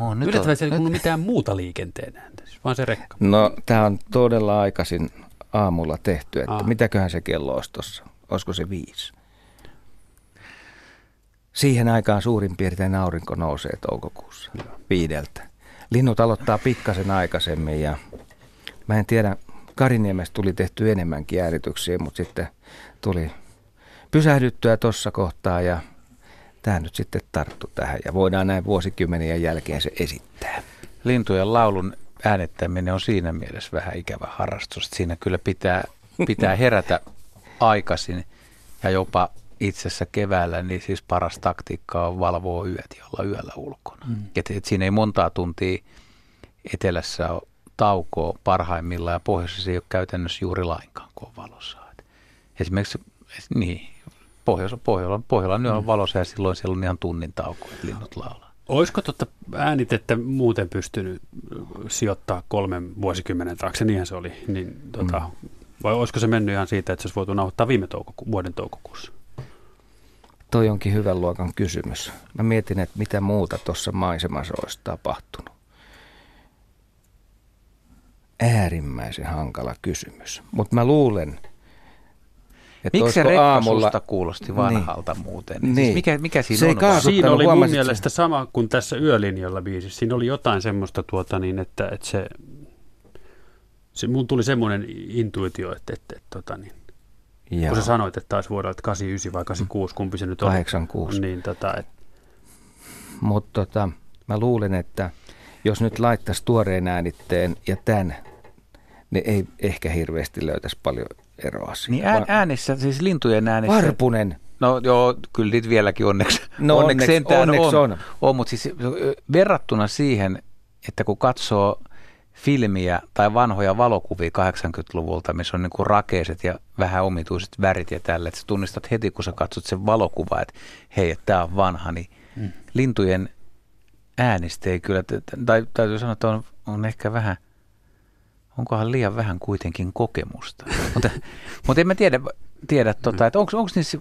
Oh, nyt Yllättävän se ei kuulu mitään muuta liikenteen ääntä, siis vaan se rekka. No, tämä on todella aikaisin aamulla tehty, että ah. mitäköhän se kello olisi tuossa? Olisiko se viisi? Siihen aikaan suurin piirtein aurinko nousee toukokuussa viideltä. Linnut aloittaa pikkasen aikaisemmin ja mä en tiedä, Kariniemestä tuli tehty enemmänkin äänityksiä, mutta sitten tuli pysähdyttyä tuossa kohtaa ja tämä nyt sitten tarttu tähän ja voidaan näin vuosikymmenien jälkeen se esittää. Lintujen laulun äänettäminen on siinä mielessä vähän ikävä harrastus. Siinä kyllä pitää, pitää herätä aikaisin ja jopa itse asiassa keväällä, niin siis paras taktiikka on valvoa yöt ja olla yöllä ulkona. Mm. Et, et siinä ei montaa tuntia etelässä ole taukoa parhaimmillaan ja pohjoisessa ei ole käytännössä juuri lainkaan, kun on valossa. Et esimerkiksi niin, Pohjois, Pohjola, Pohjolan yö on mm. valossa ja silloin siellä on ihan tunnin tauko, että linnut laulaa. Olisiko tuota äänitettä muuten pystynyt sijoittaa kolmen vuosikymmenen taakse, niinhän se oli, niin tota, mm. vai olisiko se mennyt ihan siitä, että se olisi voitu nauhoittaa viime toukoku- vuoden toukokuussa? Toi onkin hyvän luokan kysymys. Mä mietin, että mitä muuta tuossa maisemassa olisi tapahtunut. Äärimmäisen hankala kysymys. Mutta mä luulen, että Miksi se aamulla... kuulosti vanhalta niin. muuten? Niin. Siis mikä, mikä siinä se on? Siinä oli mun mielestä se... sama kuin tässä Yölinjalla biisissä. Siinä oli jotain semmoista, tuota, niin, että, että se, se, mun tuli semmoinen intuitio, että, että, että tota, niin, kun sä sanoit, että taisi vuodelta 89 vai 86, kumpi se nyt on. 86. Niin, tota, et... Mutta tota, mä luulen, että jos nyt laittaisi tuoreen äänitteen ja tämän, niin ei ehkä hirveästi löytäisi paljon eroa siinä. Niin äänissä, siis lintujen äänissä. Varpunen. No joo, kyllä niitä vieläkin onneksi, no onneksi, onneksi, onneksi on. on. on. mutta siis verrattuna siihen, että kun katsoo filmiä tai vanhoja valokuvia 80-luvulta, missä on niin rakeiset ja vähän omituiset värit ja tälle, että sä tunnistat heti, kun sä katsot sen valokuvaa, että hei, että tämä on vanha, niin mm. lintujen äänistä ei kyllä, tai täytyy sanoa, että on, on ehkä vähän – onkohan liian vähän kuitenkin kokemusta. mutta, mutta en mä tiedä, tiedä tota, että onko niissä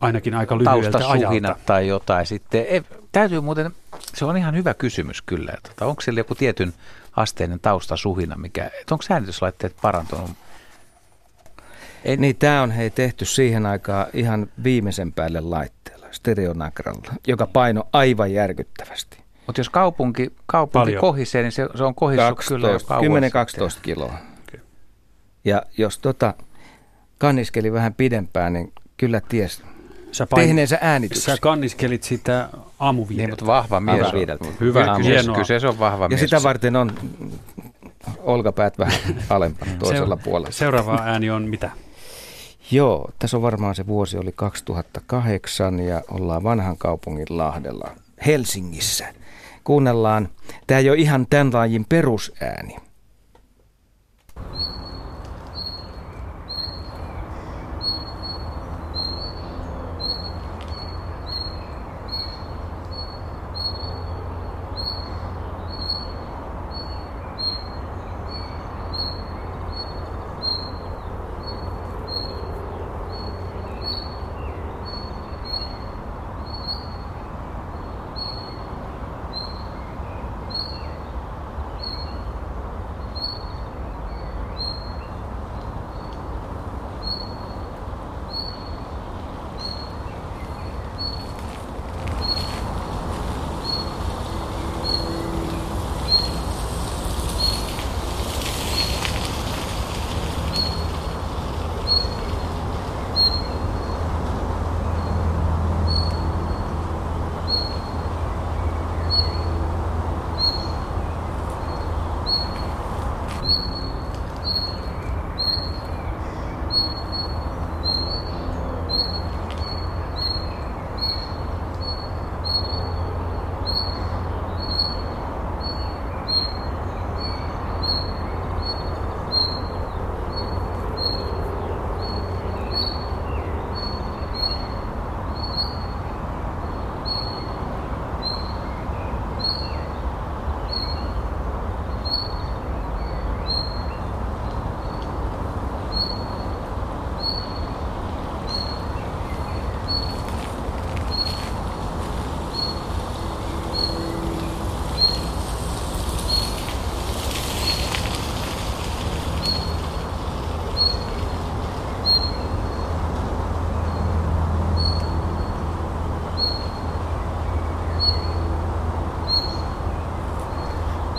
Ainakin aika lyhyeltä ajalta. tai jotain sitten. Ei, täytyy muuten, se on ihan hyvä kysymys kyllä. Että onko siellä joku tietyn asteinen taustasuhina, mikä, että onko äänityslaitteet parantunut? En... Niin tämä on hei tehty siihen aikaan ihan viimeisen päälle laitteella, stereonagralla, joka paino aivan järkyttävästi. Mutta jos kaupunki, kaupunki kohisee, niin se, se on kohissu kyllä jo 10-12 kiloa. Okay. Ja jos tota kanniskeli vähän pidempään, niin kyllä ties sä pain... tehneensä äänityksen. Sä kanniskelit sitä aamuviideltä. Niin, mutta vahva mies. Hyvä, Hyvä hienoa. Kyllä se on vahva ja mies. Ja sitä varten on olkapäät vähän alempana toisella puolella. Seuraava ääni on mitä? Joo, tässä on varmaan se vuosi oli 2008 ja ollaan vanhan kaupungin Lahdella Helsingissä. Kuunnellaan, tämä ei ole ihan tämän lajin perusääni.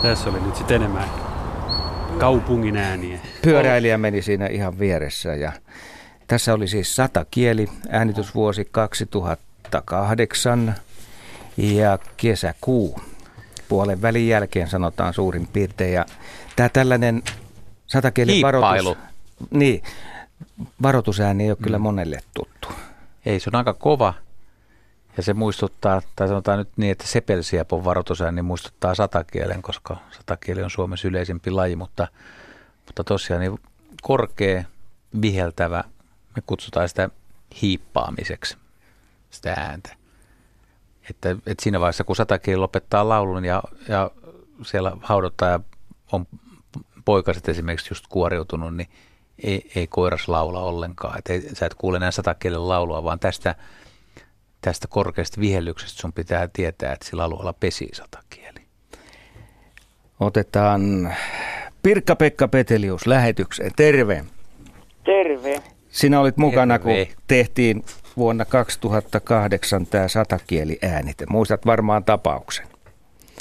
Tässä oli nyt sitten enemmän kaupungin ääniä. Pyöräilijä meni siinä ihan vieressä ja tässä oli siis sata kieli, äänitysvuosi 2008 ja kesäkuu. Puolen välin jälkeen sanotaan suurin piirtein. Ja tämä tällainen satakielen varoitus, niin, varoitusääni ei ole kyllä mm. monelle tuttu. Ei, se on aika kova ja se muistuttaa, tai sanotaan nyt niin, että sepelsiapon varoitusään niin muistuttaa satakielen, koska satakieli on Suomessa yleisempi laji, mutta, mutta tosiaan niin korkea, viheltävä, me kutsutaan sitä hiippaamiseksi, sitä ääntä. Että, että siinä vaiheessa, kun satakieli lopettaa laulun ja, ja siellä haudottaja on poikaset esimerkiksi just kuoriutunut, niin ei, ei koiras laula ollenkaan. Et ei, sä et kuule enää satakielen laulua, vaan tästä – tästä korkeasta vihellyksestä sun pitää tietää, että sillä alueella pesi satakieli. Otetaan Pirkka-Pekka Petelius lähetykseen. Terve. Terve. Sinä olit mukana, Terve. kun tehtiin vuonna 2008 tämä satakieli äänite. Muistat varmaan tapauksen.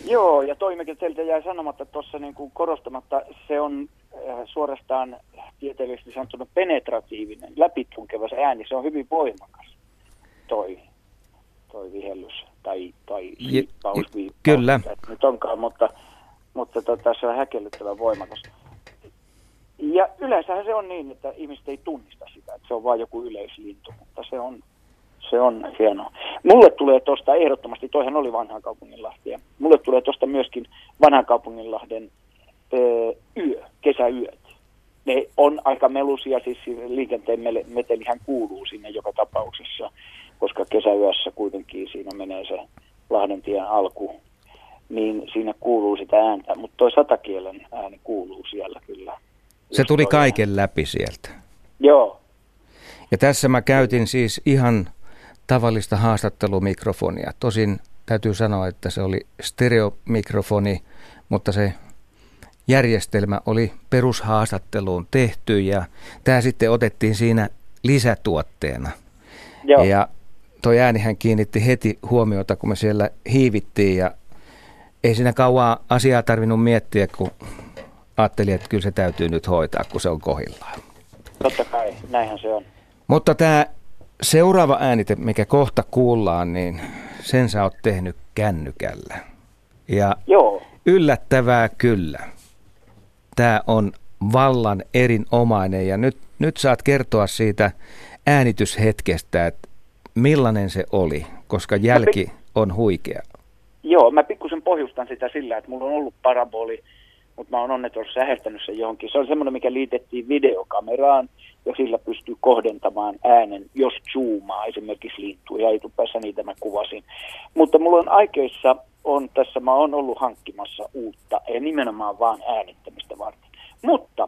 Joo, ja toimikin teiltä jäi sanomatta tuossa niin kuin korostamatta, se on äh, suorastaan tieteellisesti sanottuna penetratiivinen, läpitunkeva ääni, se on hyvin voimakas toi toi vihellys tai, tai siippaus, Kyllä. nyt onkaan, mutta, mutta tota, se on häkellyttävän voimakas. Ja yleensähän se on niin, että ihmiset ei tunnista sitä, että se on vain joku yleislintu, mutta se on, se on hienoa. Mulle tulee tuosta ehdottomasti, toihan oli vanhan kaupunginlahti, ja mulle tulee tuosta myöskin vanhan kaupunginlahden ö, yö, kesäyöt. Ne on aika melusia, siis liikenteen metelihän kuuluu sinne joka tapauksessa koska kesäyössä kuitenkin siinä menee se Lahdentien alku, niin siinä kuuluu sitä ääntä, mutta toi satakielen ääni kuuluu siellä kyllä. Se tuli kaiken läpi sieltä. Joo. Ja tässä mä käytin siis ihan tavallista haastattelumikrofonia. Tosin täytyy sanoa, että se oli stereomikrofoni, mutta se järjestelmä oli perushaastatteluun tehty ja tämä sitten otettiin siinä lisätuotteena. Joo. Ja toi äänihän kiinnitti heti huomiota, kun me siellä hiivittiin ja ei siinä kauan asiaa tarvinnut miettiä, kun ajattelin, että kyllä se täytyy nyt hoitaa, kun se on kohillaan. Totta kai, näinhän se on. Mutta tämä seuraava äänite, mikä kohta kuullaan, niin sen sä oot tehnyt kännykällä. Ja Joo. yllättävää kyllä. Tämä on vallan erinomainen ja nyt, nyt saat kertoa siitä äänityshetkestä, että millainen se oli, koska jälki on huikea. Joo, mä pikkusen pohjustan sitä sillä, että mulla on ollut paraboli, mutta mä oon onneton säheltänyt sen johonkin. Se on semmoinen, mikä liitettiin videokameraan ja sillä pystyy kohdentamaan äänen, jos zoomaa esimerkiksi liittyy ja etupäässä niitä mä kuvasin. Mutta mulla on aikeissa, on tässä, mä oon ollut hankkimassa uutta ja nimenomaan vaan äänittämistä varten. Mutta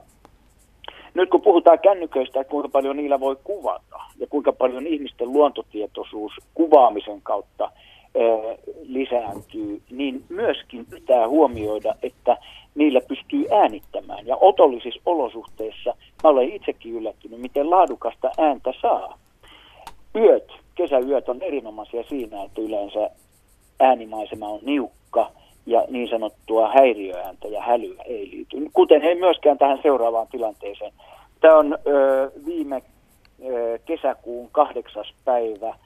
nyt kun puhutaan kännyköistä, kuinka paljon niillä voi kuvata ja kuinka paljon ihmisten luontotietoisuus kuvaamisen kautta lisääntyy, niin myöskin pitää huomioida, että niillä pystyy äänittämään. Ja otollisissa olosuhteissa mä olen itsekin yllättynyt, miten laadukasta ääntä saa. Yöt, kesäyöt on erinomaisia siinä, että yleensä äänimaisema on niukka ja niin sanottua häiriöääntä ja hälyä ei liity. Kuten ei myöskään tähän seuraavaan tilanteeseen. Tämä on ö, viime ö, kesäkuun kahdeksas päivä –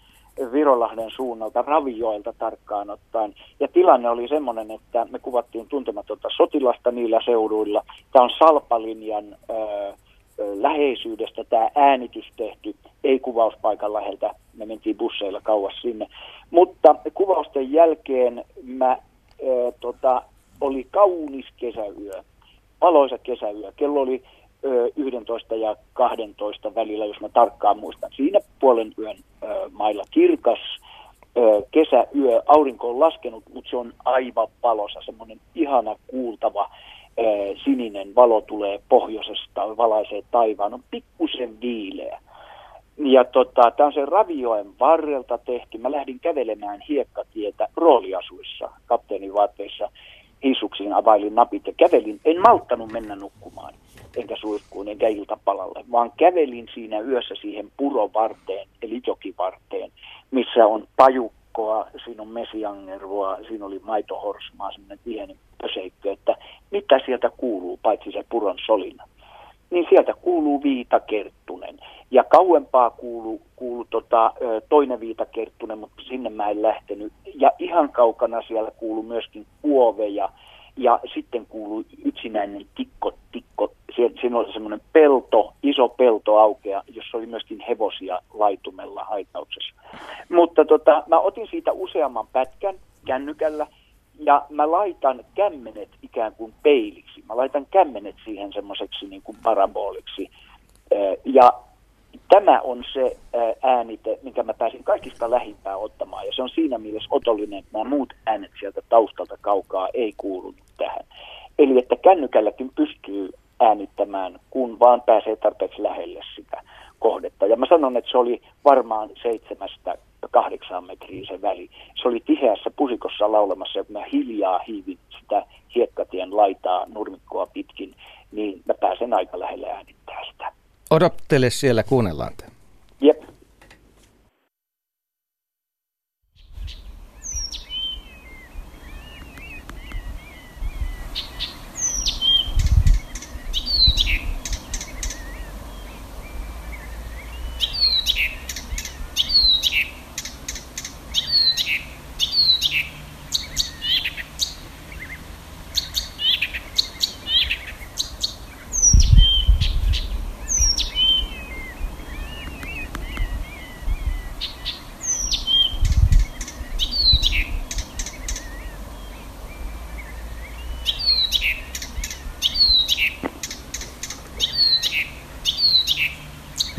Virolahden suunnalta, Ravioilta tarkkaan ottaen. Ja tilanne oli semmoinen, että me kuvattiin tuntematonta sotilasta niillä seuduilla. Tämä on Salpalinjan ö, läheisyydestä tämä äänitys tehty, ei kuvauspaikan läheltä, me mentiin busseilla kauas sinne. Mutta kuvausten jälkeen mä, ö, tota, oli kaunis kesäyö, valoisa kesäyö. Kello oli 11 ja 12 välillä, jos mä tarkkaan muistan. Siinä puolen yön mailla kirkas kesäyö, aurinko on laskenut, mutta se on aivan valossa, semmoinen ihana kuultava sininen valo tulee pohjoisesta, valaisee taivaan, on pikkusen viileä. Ja tota, tämä on se Ravioen varrelta tehty. Mä lähdin kävelemään hiekkatietä rooliasuissa, kapteenin vaatteissa hisuksiin availin napit ja kävelin. En malttanut mennä nukkumaan, enkä suihkuun, enkä iltapalalle, vaan kävelin siinä yössä siihen purovarteen, eli jokivarteen, missä on pajukkoa, siinä on mesiangervoa, siinä oli maitohorsmaa, semmoinen pieni pöseikkö, että mitä sieltä kuuluu, paitsi se puron solina. Niin sieltä kuuluu viitakerttunen. Ja kauempaa kuuluu, kuuluu tota, toinen viitakerttunen, mutta sinne mä en lähtenyt. Ja ihan kaukana siellä kuuluu myöskin kuoveja. Ja sitten kuuluu yksinäinen tikko, tikko. Siinä oli semmoinen pelto, iso pelto aukea, jossa oli myöskin hevosia laitumella haitauksessa. Mutta tota, mä otin siitä useamman pätkän kännykällä ja mä laitan kämmenet ikään kuin peiliksi. Mä laitan kämmenet siihen semmoiseksi niin kuin paraboliksi. Ja tämä on se äänite, minkä mä pääsin kaikista lähimpää ottamaan. Ja se on siinä mielessä otollinen, että nämä muut äänet sieltä taustalta kaukaa ei kuulu tähän. Eli että kännykälläkin pystyy äänittämään, kun vaan pääsee tarpeeksi lähelle sitä kohdetta. Ja mä sanon, että se oli varmaan seitsemästä kahdeksaan metriä se väli. Se oli tiheässä pusikossa laulamassa, ja kun mä hiljaa hiivin sitä hiekkatien laitaa nurmikkoa pitkin, niin mä pääsen aika lähelle äänittää sitä. Odottele siellä, kuunnellaan te. Jep.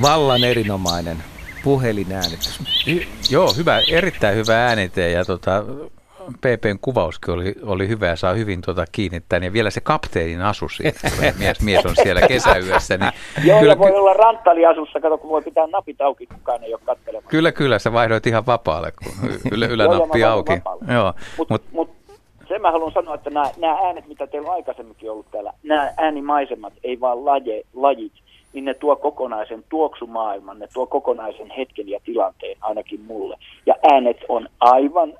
Vallan erinomainen puhelinäänitys. Joo, hyvä, erittäin hyvä äänite ja tota, PPn kuvauskin oli, oli hyvä ja saa hyvin tuota kiinnittää. Ja vielä se kapteenin asu siinä, mies, mies on siellä kesäyössä. Niin Joo, kyllä, voi olla ranttaliasussa, kato kun voi pitää napit auki, kukaan ei ole katselemaan. Kyllä, kyllä, sä vaihdoit ihan vapaalle, kun yle, ylänappi Joo, auki. Joo, Mutta mut, mut, sen mä haluan sanoa, että nämä, nämä äänet, mitä teillä on aikaisemminkin ollut täällä, nämä äänimaisemat, ei vaan laje, lajit, niin ne tuo kokonaisen tuoksumaailman, ne tuo kokonaisen hetken ja tilanteen ainakin mulle. Ja äänet on aivan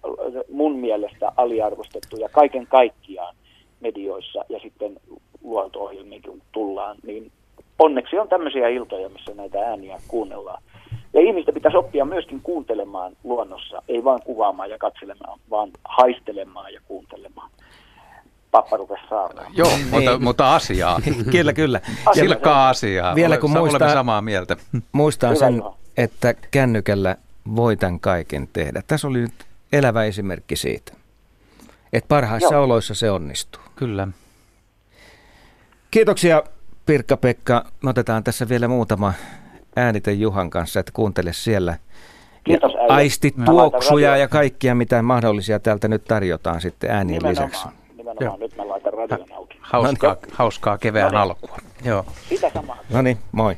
mun mielestä aliarvostettuja kaiken kaikkiaan medioissa ja sitten luonto-ohjelmiin kun tullaan, niin onneksi on tämmöisiä iltoja, missä näitä ääniä kuunnellaan. Ja ihmistä pitäisi oppia myöskin kuuntelemaan luonnossa, ei vain kuvaamaan ja katselemaan, vaan haistelemaan ja kuuntelemaan pappa rupesi saamaan. Joo, niin. mutta, mutta asiaa. kyllä, kyllä. Silkkaa asiaa. Vielä kun muistaa, samaa mieltä. Muistan sen, että kännykällä voi tämän kaiken tehdä. Tässä oli nyt elävä esimerkki siitä, että parhaissa Joo. oloissa se onnistuu. Kyllä. Kiitoksia Pirkka-Pekka. Me otetaan tässä vielä muutama äänite Juhan kanssa, että kuuntele siellä. Kiitos äijä. Aistit tuoksuja ja kaikkia, mitä mahdollisia täältä nyt tarjotaan sitten äänien Nimenomaan. lisäksi nimenomaan. Joo. Nyt mä laitan radion auki. Hauskaa, no niin. hauskaa kevään no niin. alkua. Joo. Sitä samaa. No niin, moi.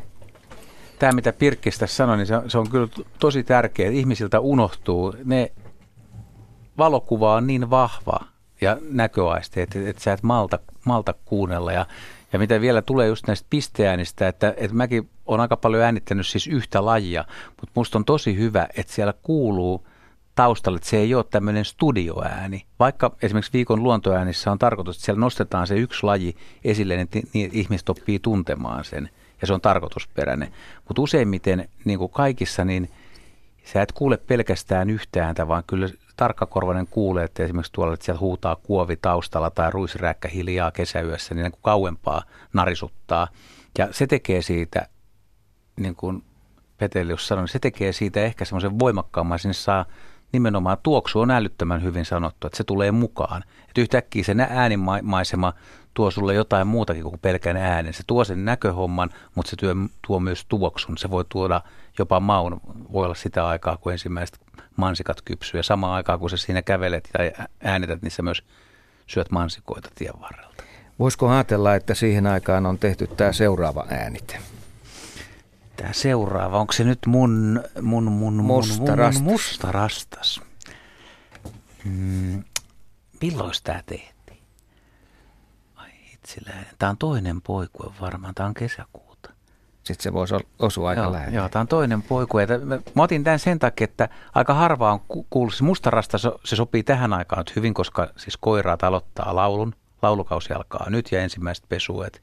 Tämä, mitä Pirkkistä sanoi, niin se on, se on kyllä tosi tärkeää. Ihmisiltä unohtuu. Ne valokuva on niin vahva ja näköaisti, että, että sä et malta, malta kuunnella. Ja, ja mitä vielä tulee just näistä pisteäänistä, että, että mäkin olen aika paljon äänittänyt siis yhtä lajia, mutta musta on tosi hyvä, että siellä kuuluu – taustalla, että se ei ole tämmöinen studioääni. Vaikka esimerkiksi viikon luontoäänissä on tarkoitus, että siellä nostetaan se yksi laji esille, niin, niin ihmiset oppii tuntemaan sen ja se on tarkoitusperäinen. Mutta useimmiten niin kuin kaikissa, niin sä et kuule pelkästään yhtääntä, vaan kyllä tarkkakorvainen kuulee, että esimerkiksi tuolla, että siellä huutaa kuovi taustalla tai ruisräkkä hiljaa kesäyössä, niin, niin kuin kauempaa narisuttaa. Ja se tekee siitä, niin kuin Petelius sanoi, se tekee siitä ehkä semmoisen voimakkaamman, sinne saa nimenomaan tuoksu on älyttömän hyvin sanottu, että se tulee mukaan. Että yhtäkkiä se äänimaisema tuo sulle jotain muutakin kuin pelkän äänen. Se tuo sen näköhomman, mutta se työ, tuo myös tuoksun. Se voi tuoda jopa maun, voi olla sitä aikaa, kun ensimmäiset mansikat kypsyy. Ja samaan aikaan, kun sä siinä kävelet tai äänetät, niin sä myös syöt mansikoita tien varrelta. Voisiko ajatella, että siihen aikaan on tehty tämä seuraava äänite? Tämä seuraava, onko se nyt mun, mun, mun, mun, mun musta rastas? Mm, milloin tämä tehtiin? Ai. Tämä on toinen poikue varmaan, tämä on kesäkuuta. Sitten se voisi osua aika joo, lähellä. Joo, tämä on toinen poikue. Mä otin tämän sen takia, että aika harva on kuullut. Musta rastas, se sopii tähän aikaan nyt hyvin, koska siis koiraat aloittaa laulun. Laulukausi alkaa nyt ja ensimmäiset pesuet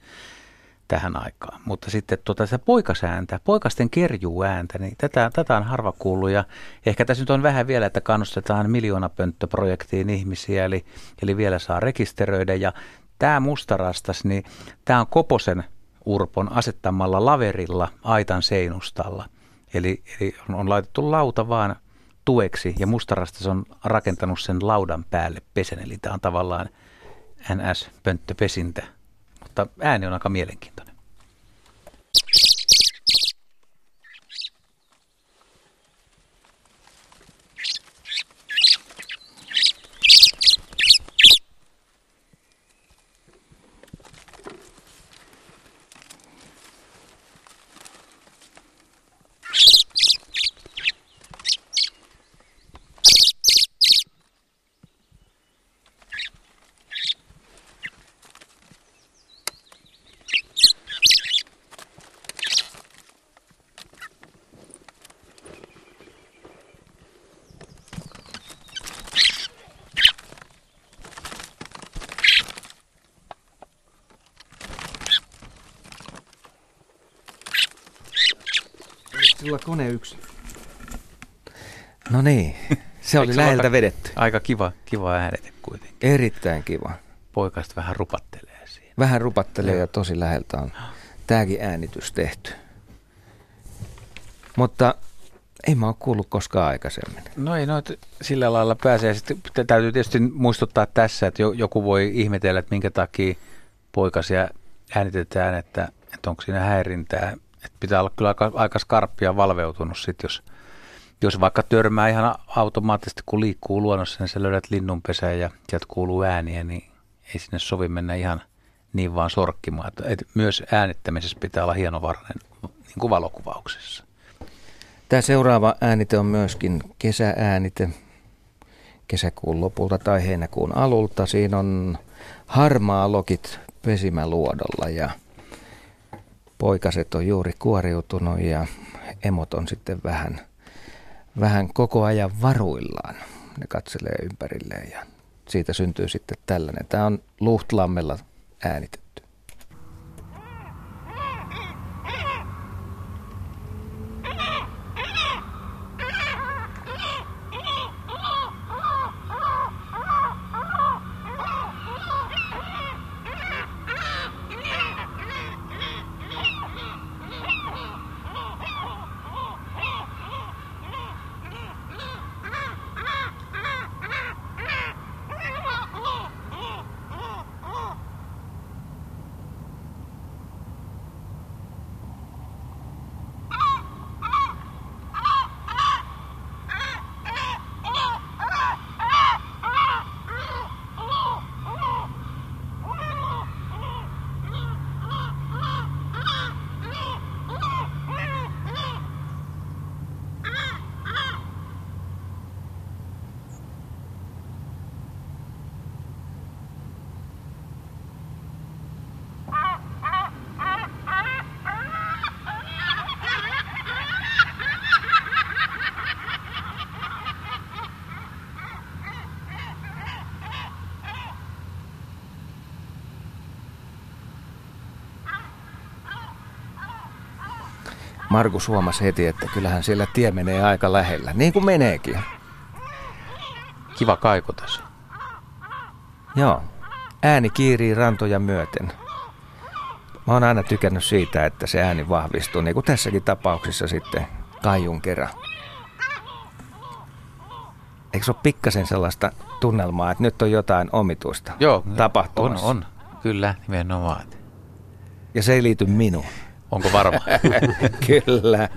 tähän aikaan. Mutta sitten tuota, se poikasääntä, poikasten kerjuääntä, niin tätä, tätä on harva kuullut ja ehkä tässä nyt on vähän vielä, että kannustetaan miljoonapönttöprojektiin ihmisiä, eli, eli vielä saa rekisteröidä ja tämä mustarastas, niin tämä on Koposen Urpon asettamalla laverilla aitan seinustalla. Eli, eli on, laitettu lauta vaan tueksi ja mustarastas on rakentanut sen laudan päälle pesen, eli tämä on tavallaan NS-pönttöpesintä mutta ääni on aika mielenkiintoinen. Sulla kone yksi. No niin, se oli läheltä aika, vedetty. Aika kiva, kiva äänete kuitenkin. Erittäin kiva. Poikasta vähän rupattelee siihen. Vähän rupattelee ja tosi läheltä on tämäkin äänitys tehty. Mutta ei mä ole kuullut koskaan aikaisemmin. No ei noit sillä lailla pääsee. Sitten täytyy tietysti muistuttaa tässä, että joku voi ihmetellä, että minkä takia poikasia äänitetään, että, että onko siinä häirintää että pitää olla kyllä aika, aika skarppia valveutunut sit, jos, jos vaikka törmää ihan automaattisesti, kun liikkuu luonnossa, niin sä löydät linnunpesän ja sieltä kuuluu ääniä, niin ei sinne sovi mennä ihan niin vaan sorkkimaan. Että, että myös äänittämisessä pitää olla hienovarainen niin kuin valokuvauksessa. Tämä seuraava äänite on myöskin kesääänite kesäkuun lopulta tai heinäkuun alulta. Siinä on harmaa lokit pesimäluodolla ja poikaset on juuri kuoriutunut ja emot on sitten vähän, vähän koko ajan varuillaan. Ne katselee ympärilleen ja siitä syntyy sitten tällainen. Tämä on Luhtlammella äänitetty. Markus huomasi heti, että kyllähän siellä tie menee aika lähellä, niin kuin meneekin. Kiva kaiku tässä. Joo, ääni kiirii rantoja myöten. Mä oon aina tykännyt siitä, että se ääni vahvistuu, niin kuin tässäkin tapauksessa sitten kaijun kerran. Eikö se ole pikkasen sellaista tunnelmaa, että nyt on jotain omituista Joo, tapahtumassa? On, on. Kyllä, nimenomaan. Ja se ei liity minuun. Onko varma? Kyllä.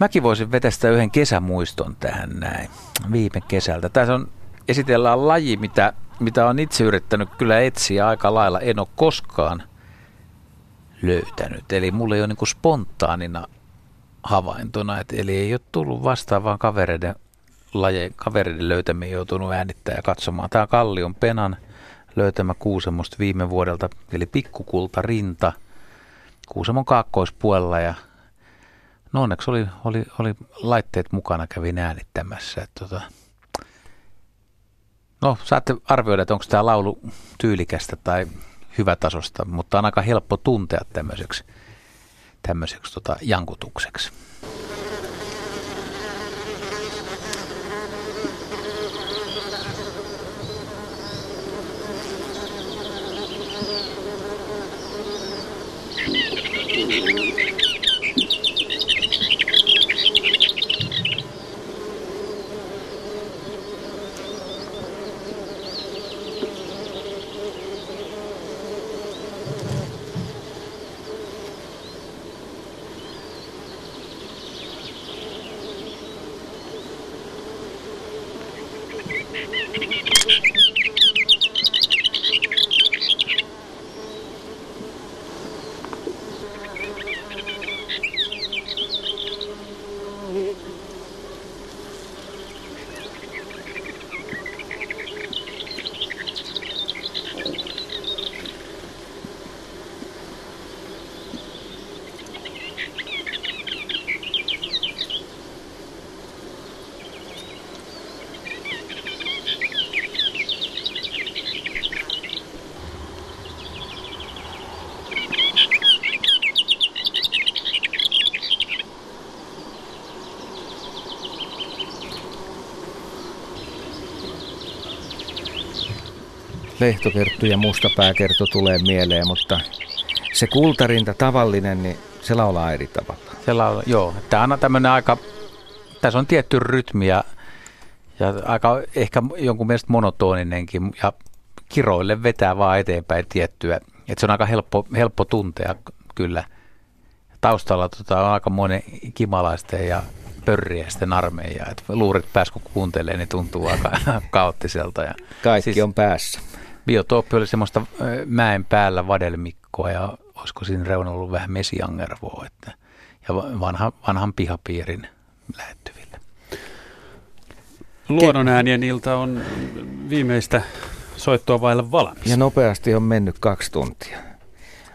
Mäkin voisin vetästä yhden kesämuiston tähän näin viime kesältä. Tässä on, esitellään laji, mitä, mitä on itse yrittänyt kyllä etsiä aika lailla. En ole koskaan löytänyt. Eli mulle ei ole niin spontaanina havaintona. Et, eli ei ole tullut vastaan vaan kavereiden, laje, kavereiden löytämiä joutunut äänittämään ja katsomaan. Tämä Kallion Penan – löytämä Kuusamosta viime vuodelta, eli pikkukulta rinta Kuusamon kaakkoispuolella ja no onneksi oli, oli, oli laitteet mukana, kävin äänittämässä. Että tota, no saatte arvioida, että onko tämä laulu tyylikästä tai hyvätasosta, mutta on aika helppo tuntea tämmöiseksi, tämmöiseksi tota, jankutukseksi. はい。Lehtokerttu ja mustapääkerttu tulee mieleen, mutta se kultarinta tavallinen, niin se laulaa eri tavalla. Se laulaa, joo. Tämä on tämmöinen aika, tässä on tietty rytmi ja, ja aika ehkä jonkun mielestä monotoninenkin ja kiroille vetää vaan eteenpäin tiettyä. Että se on aika helppo, helppo tuntea kyllä. taustalla tota, on aika monen kimalaisten ja pörriäisten armeija. Et luurit pääs kun kuuntelee, niin tuntuu aika kaoottiselta. Ja Kaikki siis, on päässä. Biotooppi oli semmoista mäen päällä vadelmikkoa ja olisiko siinä reunalla ollut vähän mesiangervoa. Että, ja vanha, vanhan pihapiirin lähettyville. Luonnonäänien ilta on viimeistä soittoa vailla valmis. Ja nopeasti on mennyt kaksi tuntia.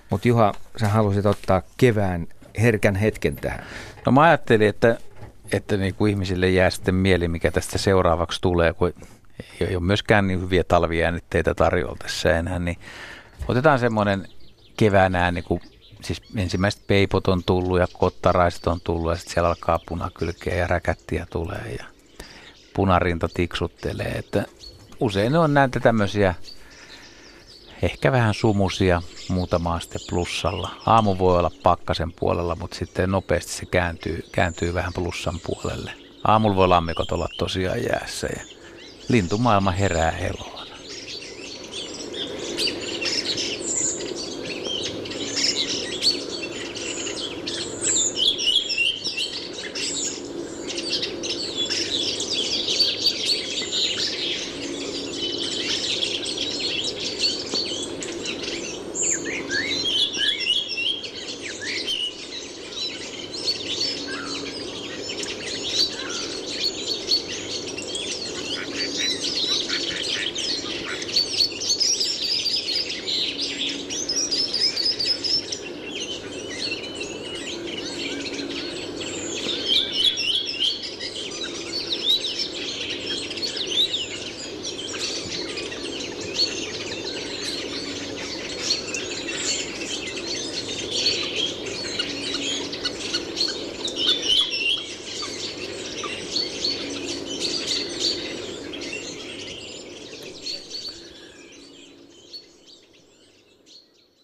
Mutta Juha, sä halusit ottaa kevään herkän hetken tähän. No mä ajattelin, että, että niin kuin ihmisille jää sitten mieli, mikä tästä seuraavaksi tulee, kun ei ole myöskään niin hyviä talviäänitteitä tarjolla tässä enää, niin otetaan semmoinen kevään ääni, kun siis ensimmäiset peipot on tullut ja kottaraiset on tullut ja sitten siellä alkaa punakylkeä ja räkättiä tulee ja punarinta tiksuttelee, että usein on näitä tämmöisiä ehkä vähän sumusia, muutama sitten plussalla. Aamu voi olla pakkasen puolella, mutta sitten nopeasti se kääntyy, kääntyy vähän plussan puolelle. Aamulla voi lammikot olla tosiaan jäässä ja lintumaailma herää eloon.